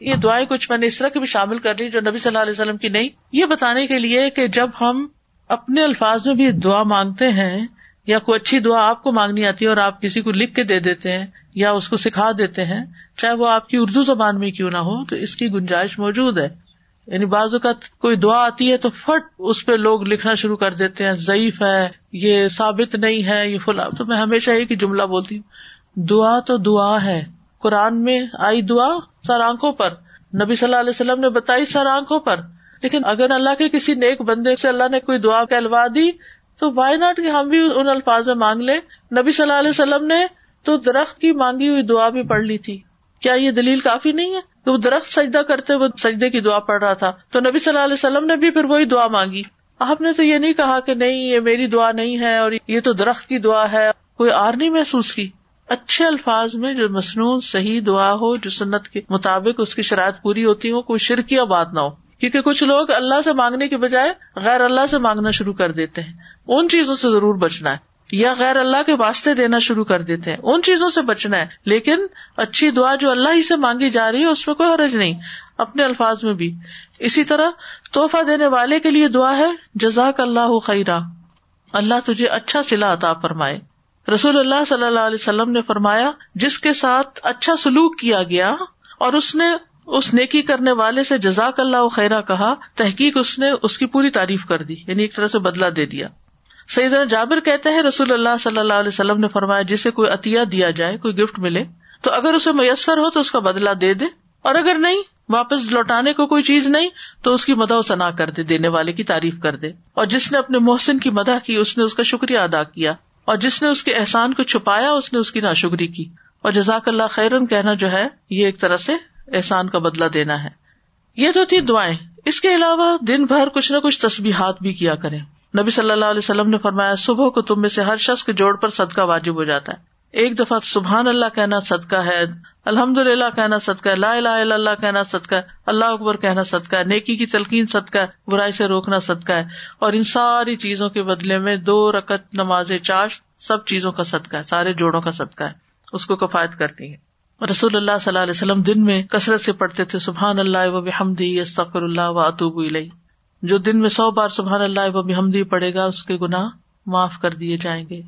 یہ دعائیں کچھ میں نے اس طرح کی بھی شامل کر لی جو نبی صلی اللہ علیہ وسلم کی نہیں۔ یہ بتانے کے لیے کہ جب ہم اپنے الفاظ میں بھی دعا مانگتے ہیں یا کوئی اچھی دعا آپ کو مانگنی آتی ہے اور آپ کسی کو لکھ کے دے دیتے ہیں یا اس کو سکھا دیتے ہیں، چاہے وہ آپ کی اردو زبان میں کیوں نہ ہو، تو اس کی گنجائش موجود ہے۔ یعنی بعض اوقات کوئی دعا آتی ہے تو فٹ اس پہ لوگ لکھنا شروع کر دیتے ہیں، ضعیف ہے، یہ ثابت نہیں ہے، یہ فلا تو میں ہمیشہ ایک ہی جملہ بولتی ہوں۔ دعا تو دعا ہے۔ قرآن میں آئی دعا سر آنکھوں پر۔ نبی صلی اللہ علیہ وسلم نے بتائی سر آنکھوں پر۔ لیکن اگر اللہ کے کسی نیک بندے سے اللہ نے کوئی دعا کہلوا دی تو وائی ناٹ کہ ہم بھی ان الفاظ میں مانگ لیں؟ نبی صلی اللہ علیہ وسلم نے تو درخت کی مانگی ہوئی دعا بھی پڑھ لی تھی۔ کیا یہ دلیل کافی نہیں ہے؟ کہ وہ درخت سجدہ کرتے وہ سجدے کی دعا پڑھ رہا تھا۔ تو نبی صلی اللہ علیہ وسلم نے بھی پھر وہی دعا مانگی۔ آپ نے تو یہ نہیں کہا کہ نہیں، یہ میری دعا نہیں ہے اور یہ تو درخت کی دعا ہے۔ کوئی آر نہیں محسوس کی۔ اچھے الفاظ میں جو مصنون صحیح دعا ہو، جو سنت کے مطابق اس کی شرائط پوری ہوتی ہو کوئی شرکیہ بات نہ ہو۔ کیونکہ کچھ لوگ اللہ سے مانگنے کے بجائے غیر اللہ سے مانگنا شروع کر دیتے ہیں۔ ان چیزوں سے ضرور بچنا ہے۔ یا غیر اللہ کے واسطے دینا شروع کر دیتے ہیں۔ ان چیزوں سے بچنا ہے۔ لیکن اچھی دعا جو اللہ ہی سے مانگی جا رہی ہے، اس میں کوئی حرج نہیں۔ اپنے الفاظ میں بھی۔ اسی طرح توحفہ دینے والے کے لیے دعا ہے، جزاک اللہ خیرہ اللہ تجھے اچھا سلا عطا فرمائے۔ رسول اللہ صلی اللہ علیہ وسلم نے فرمایا، جس کے ساتھ اچھا سلوک کیا گیا اور اس نے اس نیکی کرنے والے سے جزاک اللہ خیرہ کہا، تحقیق اس نے اس کی پوری تعریف کر دی یعنی ایک طرح سے بدلا دے دیا۔ سعید جابر کہتے ہیں، رسول اللہ صلی اللہ علیہ وسلم نے فرمایا، جسے کوئی عطیہ دیا جائے، کوئی گفٹ ملے، تو اگر اسے میسر ہو تو اس کا بدلا دے دے، اور اگر نہیں، واپس لوٹانے کو کوئی چیز نہیں، تو اس کی مدح سنا کر دے، دینے والے کی تعریف کر دے۔ اور جس نے اپنے محسن کی مدح کی، اس نے اس کا شکریہ ادا کیا۔ اور جس نے اس کے احسان کو چھپایا، اس نے اس کی ناشکری کی۔ اور جزاک اللہ خیرن کہنا جو ہے، یہ ایک طرح سے احسان کا بدلا دینا ہے۔ یہ تو تھی دعائیں، اس کے علاوہ دن بھر کچھ نہ کچھ تصبیحات بھی کیا کریں۔ نبی صلی اللہ علیہ وسلم نے فرمایا، صبح کو تم میں سے ہر شخص کے جوڑ پر صدقہ واجب ہو جاتا ہے۔ ایک دفعہ سبحان اللہ کہنا صدقہ ہے الحمد للہ کہنا صدقہ ہے، لا الہ الا اللہ کہنا صدقہ ہے، اللہ اکبر کہنا صدقہ ہے، نیکی کی تلقین صدقہ ہے، برائی سے روکنا صدقہ ہے۔ اور ان ساری چیزوں کے بدلے میں دو رکت نماز چاش سب چیزوں کا صدقہ ہے، سارے جوڑوں کا صدقہ ہے۔ اس کو کفایت کرتی ہے رسول اللہ صلی اللہ علیہ وسلم دن میں کثرت سے پڑھتے تھے، سبحان اللہ و بحمدی، استغفر اللہ و اطوب الیہ۔ جو دن میں سو بار سبحان اللہ و بحمدی پڑے گا، اس کے گناہ معاف کر دیے جائیں گے۔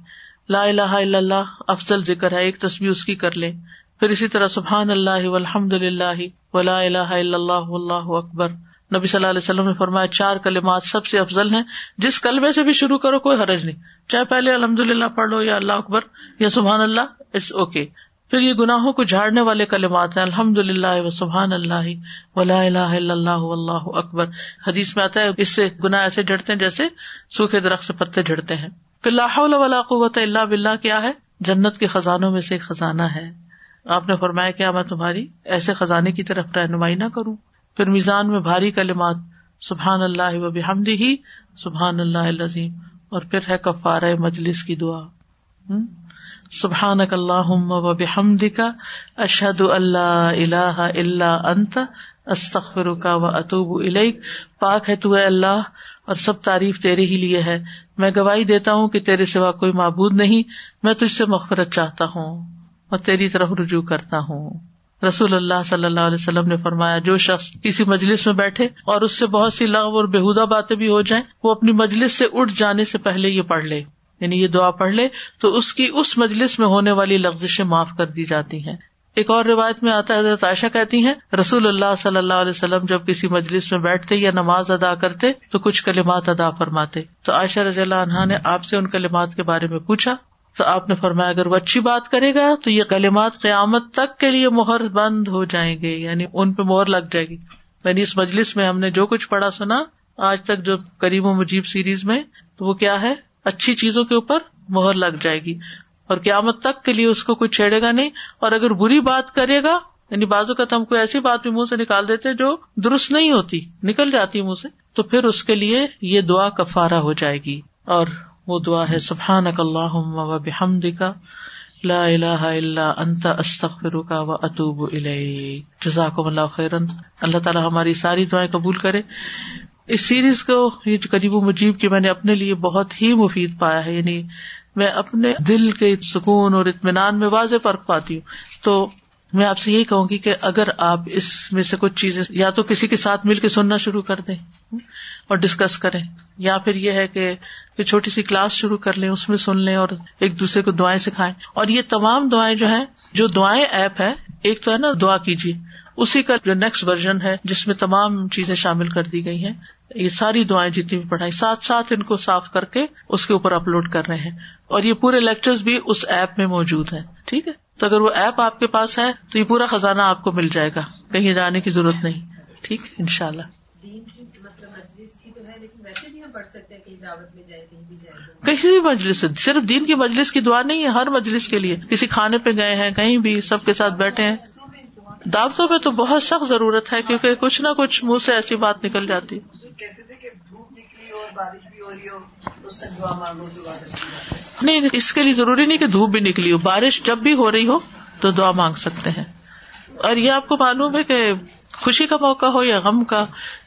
لا الہ الا اللہ، افضل ذکر ہے، ایک تصویر اس کی کر لیں۔ پھر اسی طرح سبحان اللہ الحمد للہ ولا الہ الا اللہ اللہ اکبر۔ نبی صلی اللہ علیہ وسلم نے فرمایا، چار کلمات سب سے افضل ہیں۔ جس کلمے سے بھی شروع کرو، کوئی حرج نہیں۔ چاہے پہلے الحمد للہ پڑھ لو یا اللہ اکبر یا سبحان اللہ اٹس اوکے پھر یہ گناہوں کو جھاڑنے والے کلمات ہیں الحمد للہ و سبحان اللہ ولا الہ الا اللہ اللہ اکبر۔ حدیث میں آتا ہے، اس سے گناہ ایسے جڑتے ہیں جیسے سوکھے درخت سے پتے جڑتے ہیں۔ پھر اللہ ولا قوت اللہ بلّہ کیا ہے؟ جنت کے خزانوں میں سے ایک خزانہ ہے۔ آپ نے فرمایا کیا، میں تمہاری ایسے خزانے کی طرف رہنمائی نہ کروں۔ پھر میزان میں بھاری کلمات، سبحان اللہ و بحمدی ہی سبحان اللہ عظیم اور پھر ہے کفار مجلس کی دعا۔ سبحان اللہ و بحمد کا اشد اللہ اللہ اللہ انت استخر کا و اطوب الیک۔ پاک ہے تو اے اللہ، اور سب تعریف تیرے ہی لیے ہے۔ میں گواہی دیتا ہوں کہ تیرے سوا کوئی معبود نہیں، میں تجھ سے مغفرت چاہتا ہوں اور تیری طرف رجوع کرتا ہوں۔ رسول اللہ صلی اللہ علیہ وسلم نے فرمایا، جو شخص کسی مجلس میں بیٹھے اور اس سے بہت سی لغ اور بےحدہ باتیں بھی ہو جائیں، وہ اپنی مجلس سے اٹھ جانے سے پہلے یہ پڑھ لے۔ یعنی یہ دعا پڑھ لے، تو اس کی اس مجلس میں ہونے والی لفزشیں معاف کر دی جاتی ہیں۔ ایک اور روایت میں آتا ہے، حضرت عائشہ کہتی ہیں، رسول اللہ صلی اللہ علیہ وسلم جب کسی مجلس میں بیٹھتے یا نماز ادا کرتے تو کچھ کلمات ادا فرماتے۔ تو عائشہ رضی اللہ عنہا نے آپ سے ان کلمات کے بارے میں پوچھا، تو آپ نے فرمایا، اگر وہ اچھی بات کرے گا تو یہ کلمات قیامت تک کے لیے مہر بند ہو جائیں گے یعنی ان پہ مہر لگ جائے گی۔ یعنی اس مجلس میں ہم نے جو کچھ پڑھا سنا، آج تک جو کریم و مجیب سیریز میں، تو وہ کیا ہے؟ اچھی چیزوں کے اوپر مہر لگ جائے گی اور قیامت تک کے لیے اس کو کوئی چھیڑے گا نہیں اور اگر بری بات کرے گا یعنی بازو کا ہم کوئی ایسی بات بھی منہ سے نکال دیتے جو درست نہیں ہوتی، نکل جاتی منہ سے، تو پھر اس کے لیے یہ دعا کفارا ہو جائے گی اور وہ دعا ہے سبحان اک اللہ و بحمد کا لا الہ الا انت استغفر کا و اطوب جزاک اللہ خیرن اللہ تعالیٰ ہماری ساری دعائیں قبول کرے۔ اس سیریز کو یہ قریب و مجیب کی میں نے اپنے لیے بہت ہی مفید پایا ہے یعنی میں اپنے دل کے سکون اور اطمینان میں واضح فرق پاتی ہوں۔ تو میں آپ سے یہی کہوں گی کہ اگر آپ اس میں سے کچھ چیزیں یا تو کسی کے ساتھ مل کے سننا شروع کر دیں اور ڈسکس کریں، یا پھر یہ ہے کہ چھوٹی سی کلاس شروع کر لیں، اس میں سن لیں اور ایک دوسرے کو دعائیں سکھائیں۔ اور یہ تمام دعائیں جو ہے جو دعائیں ایپ ہے ایک تو ہے نا دعا کیجیے، اسی کا جو نیکسٹ ورژن ہے، جس میں تمام چیزیں شامل کر دی گئی ہیں۔ یہ ساری دعائیں جتنی بھی پڑھائی، ساتھ ساتھ ان کو صاف کر کے اس کے اوپر اپلوڈ کر رہے ہیں۔ اور یہ پورے لیکچر بھی اس ایپ میں موجود ہے ٹھیک ہے؟ تو اگر وہ ایپ آپ کے پاس ہے تو یہ پورا خزانہ آپ کو مل جائے گا، کہیں جانے کی ضرورت نہیں، ٹھیک؟ ان شاء اللہ کسی بھی مجلس، صرف دین کی مجلس کی دعا نہیں ہے، ہر مجلس کے لیے۔ کسی کھانے پہ گئے ہیں، کہیں بھی سب کے ساتھ بیٹھے ہیں۔ دعوتوں میں تو بہت سخت ضرورت ہے کیونکہ کچھ نہ کچھ منہ سے ایسی بات نکل جاتی۔ نہیں اس کے لیے ضروری نہیں کہ دھوپ بھی نکلی ہو۔ بارش جب بھی ہو رہی ہو تو دعا مانگ سکتے ہیں۔ اور یہ آپ کو معلوم ہے کہ خوشی کا موقع ہو یا غم کا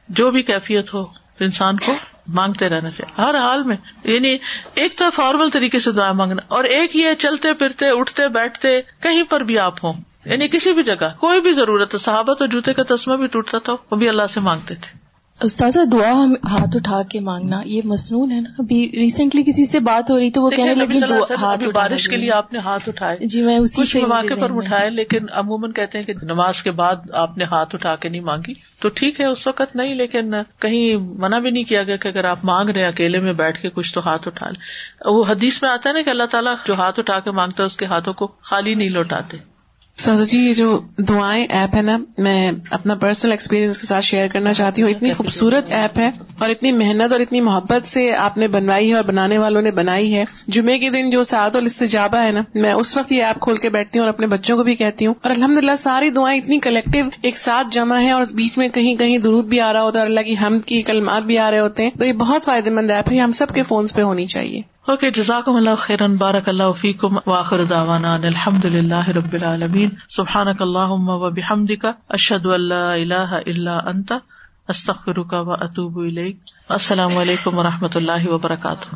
جو بھی کیفیت ہو انسان کو مانگتے رہنا چاہیے۔ ہر حال میں یعنی ایک تو فارمل طریقے سے دعا مانگنا اور ایک یہ چلتے پھرتے اٹھتے بیٹھتے کہیں پر بھی آپ ہوں۔ یعنی کسی بھی جگہ کوئی بھی ضرورت ہے صحابت اور جوتے کا تسمہ بھی ٹوٹتا تھا وہ بھی اللہ سے مانگتے تھے۔ استاذہ دعا ہم ہاتھ اٹھا کے مانگنا یہ مصنون ہے نا؟ ابھی ریسنٹلی کسی سے بات ہو رہی تو وہ کہنے لگی ہاتھ بارش کے لیے آپ نے ہاتھ اٹھائے۔ جی میں اسی کچھ سے مواقع پر اٹھائے لیکن عموماً کہتے ہیں کہ نماز کے بعد آپ نے ہاتھ اٹھا کے نہیں مانگی۔ تو ٹھیک ہے اس وقت نہیں لیکن کہیں منع بھی نہیں کیا گیا کہ اگر آپ مانگ رہے ہیں اکیلے میں بیٹھ کے کچھ تو ہاتھ اٹھا لیں۔ وہ حدیث میں آتا ہے نا کہ اللہ تعالیٰ جو ہاتھ اٹھا کے مانگتا ہے اس کے ہاتھوں کو خالی نہیں لوٹاتے۔ سادہ جی یہ جو دعائیں ایپ ہے نا، میں اپنا پرسنل ایکسپیرینس کے ساتھ شیئر کرنا چاہتی ہوں۔ اتنی خوبصورت ایپ ہے اور اتنی محنت اور اتنی محبت سے آپ نے بنوائی ہے اور بنانے والوں نے بنائی ہے۔ جمعے کے دن جو سعد الاستجابہ ہے نا، میں اس وقت یہ ایپ کھول کے بیٹھتی ہوں اور اپنے بچوں کو بھی کہتی ہوں۔ اور الحمد للہ ساری دعائیں اتنی کلیکٹو ایک ساتھ جمع ہے اور بیچ میں کہیں کہیں درود بھی آ رہا ہوتا ہے اور اللہ کی حمد کی کلمات بھی آ رہے ہوتے ہیں۔ تو یہ بہت فائدے مند ایپ ہے، یہ ہم سب کے فونس پہ ہونی چاہیے۔ اوکے جزاکم اللہ خیرن بارک اللہ فیکم واخر دعوانا ان الحمد للہ رب العالمین. سبحانک اللہم و بحمدک، اشہد ان لا الہ الا انت، استغفرک و اتوب الیک. السلام علیکم و رحمۃ اللہ وبرکاتہ.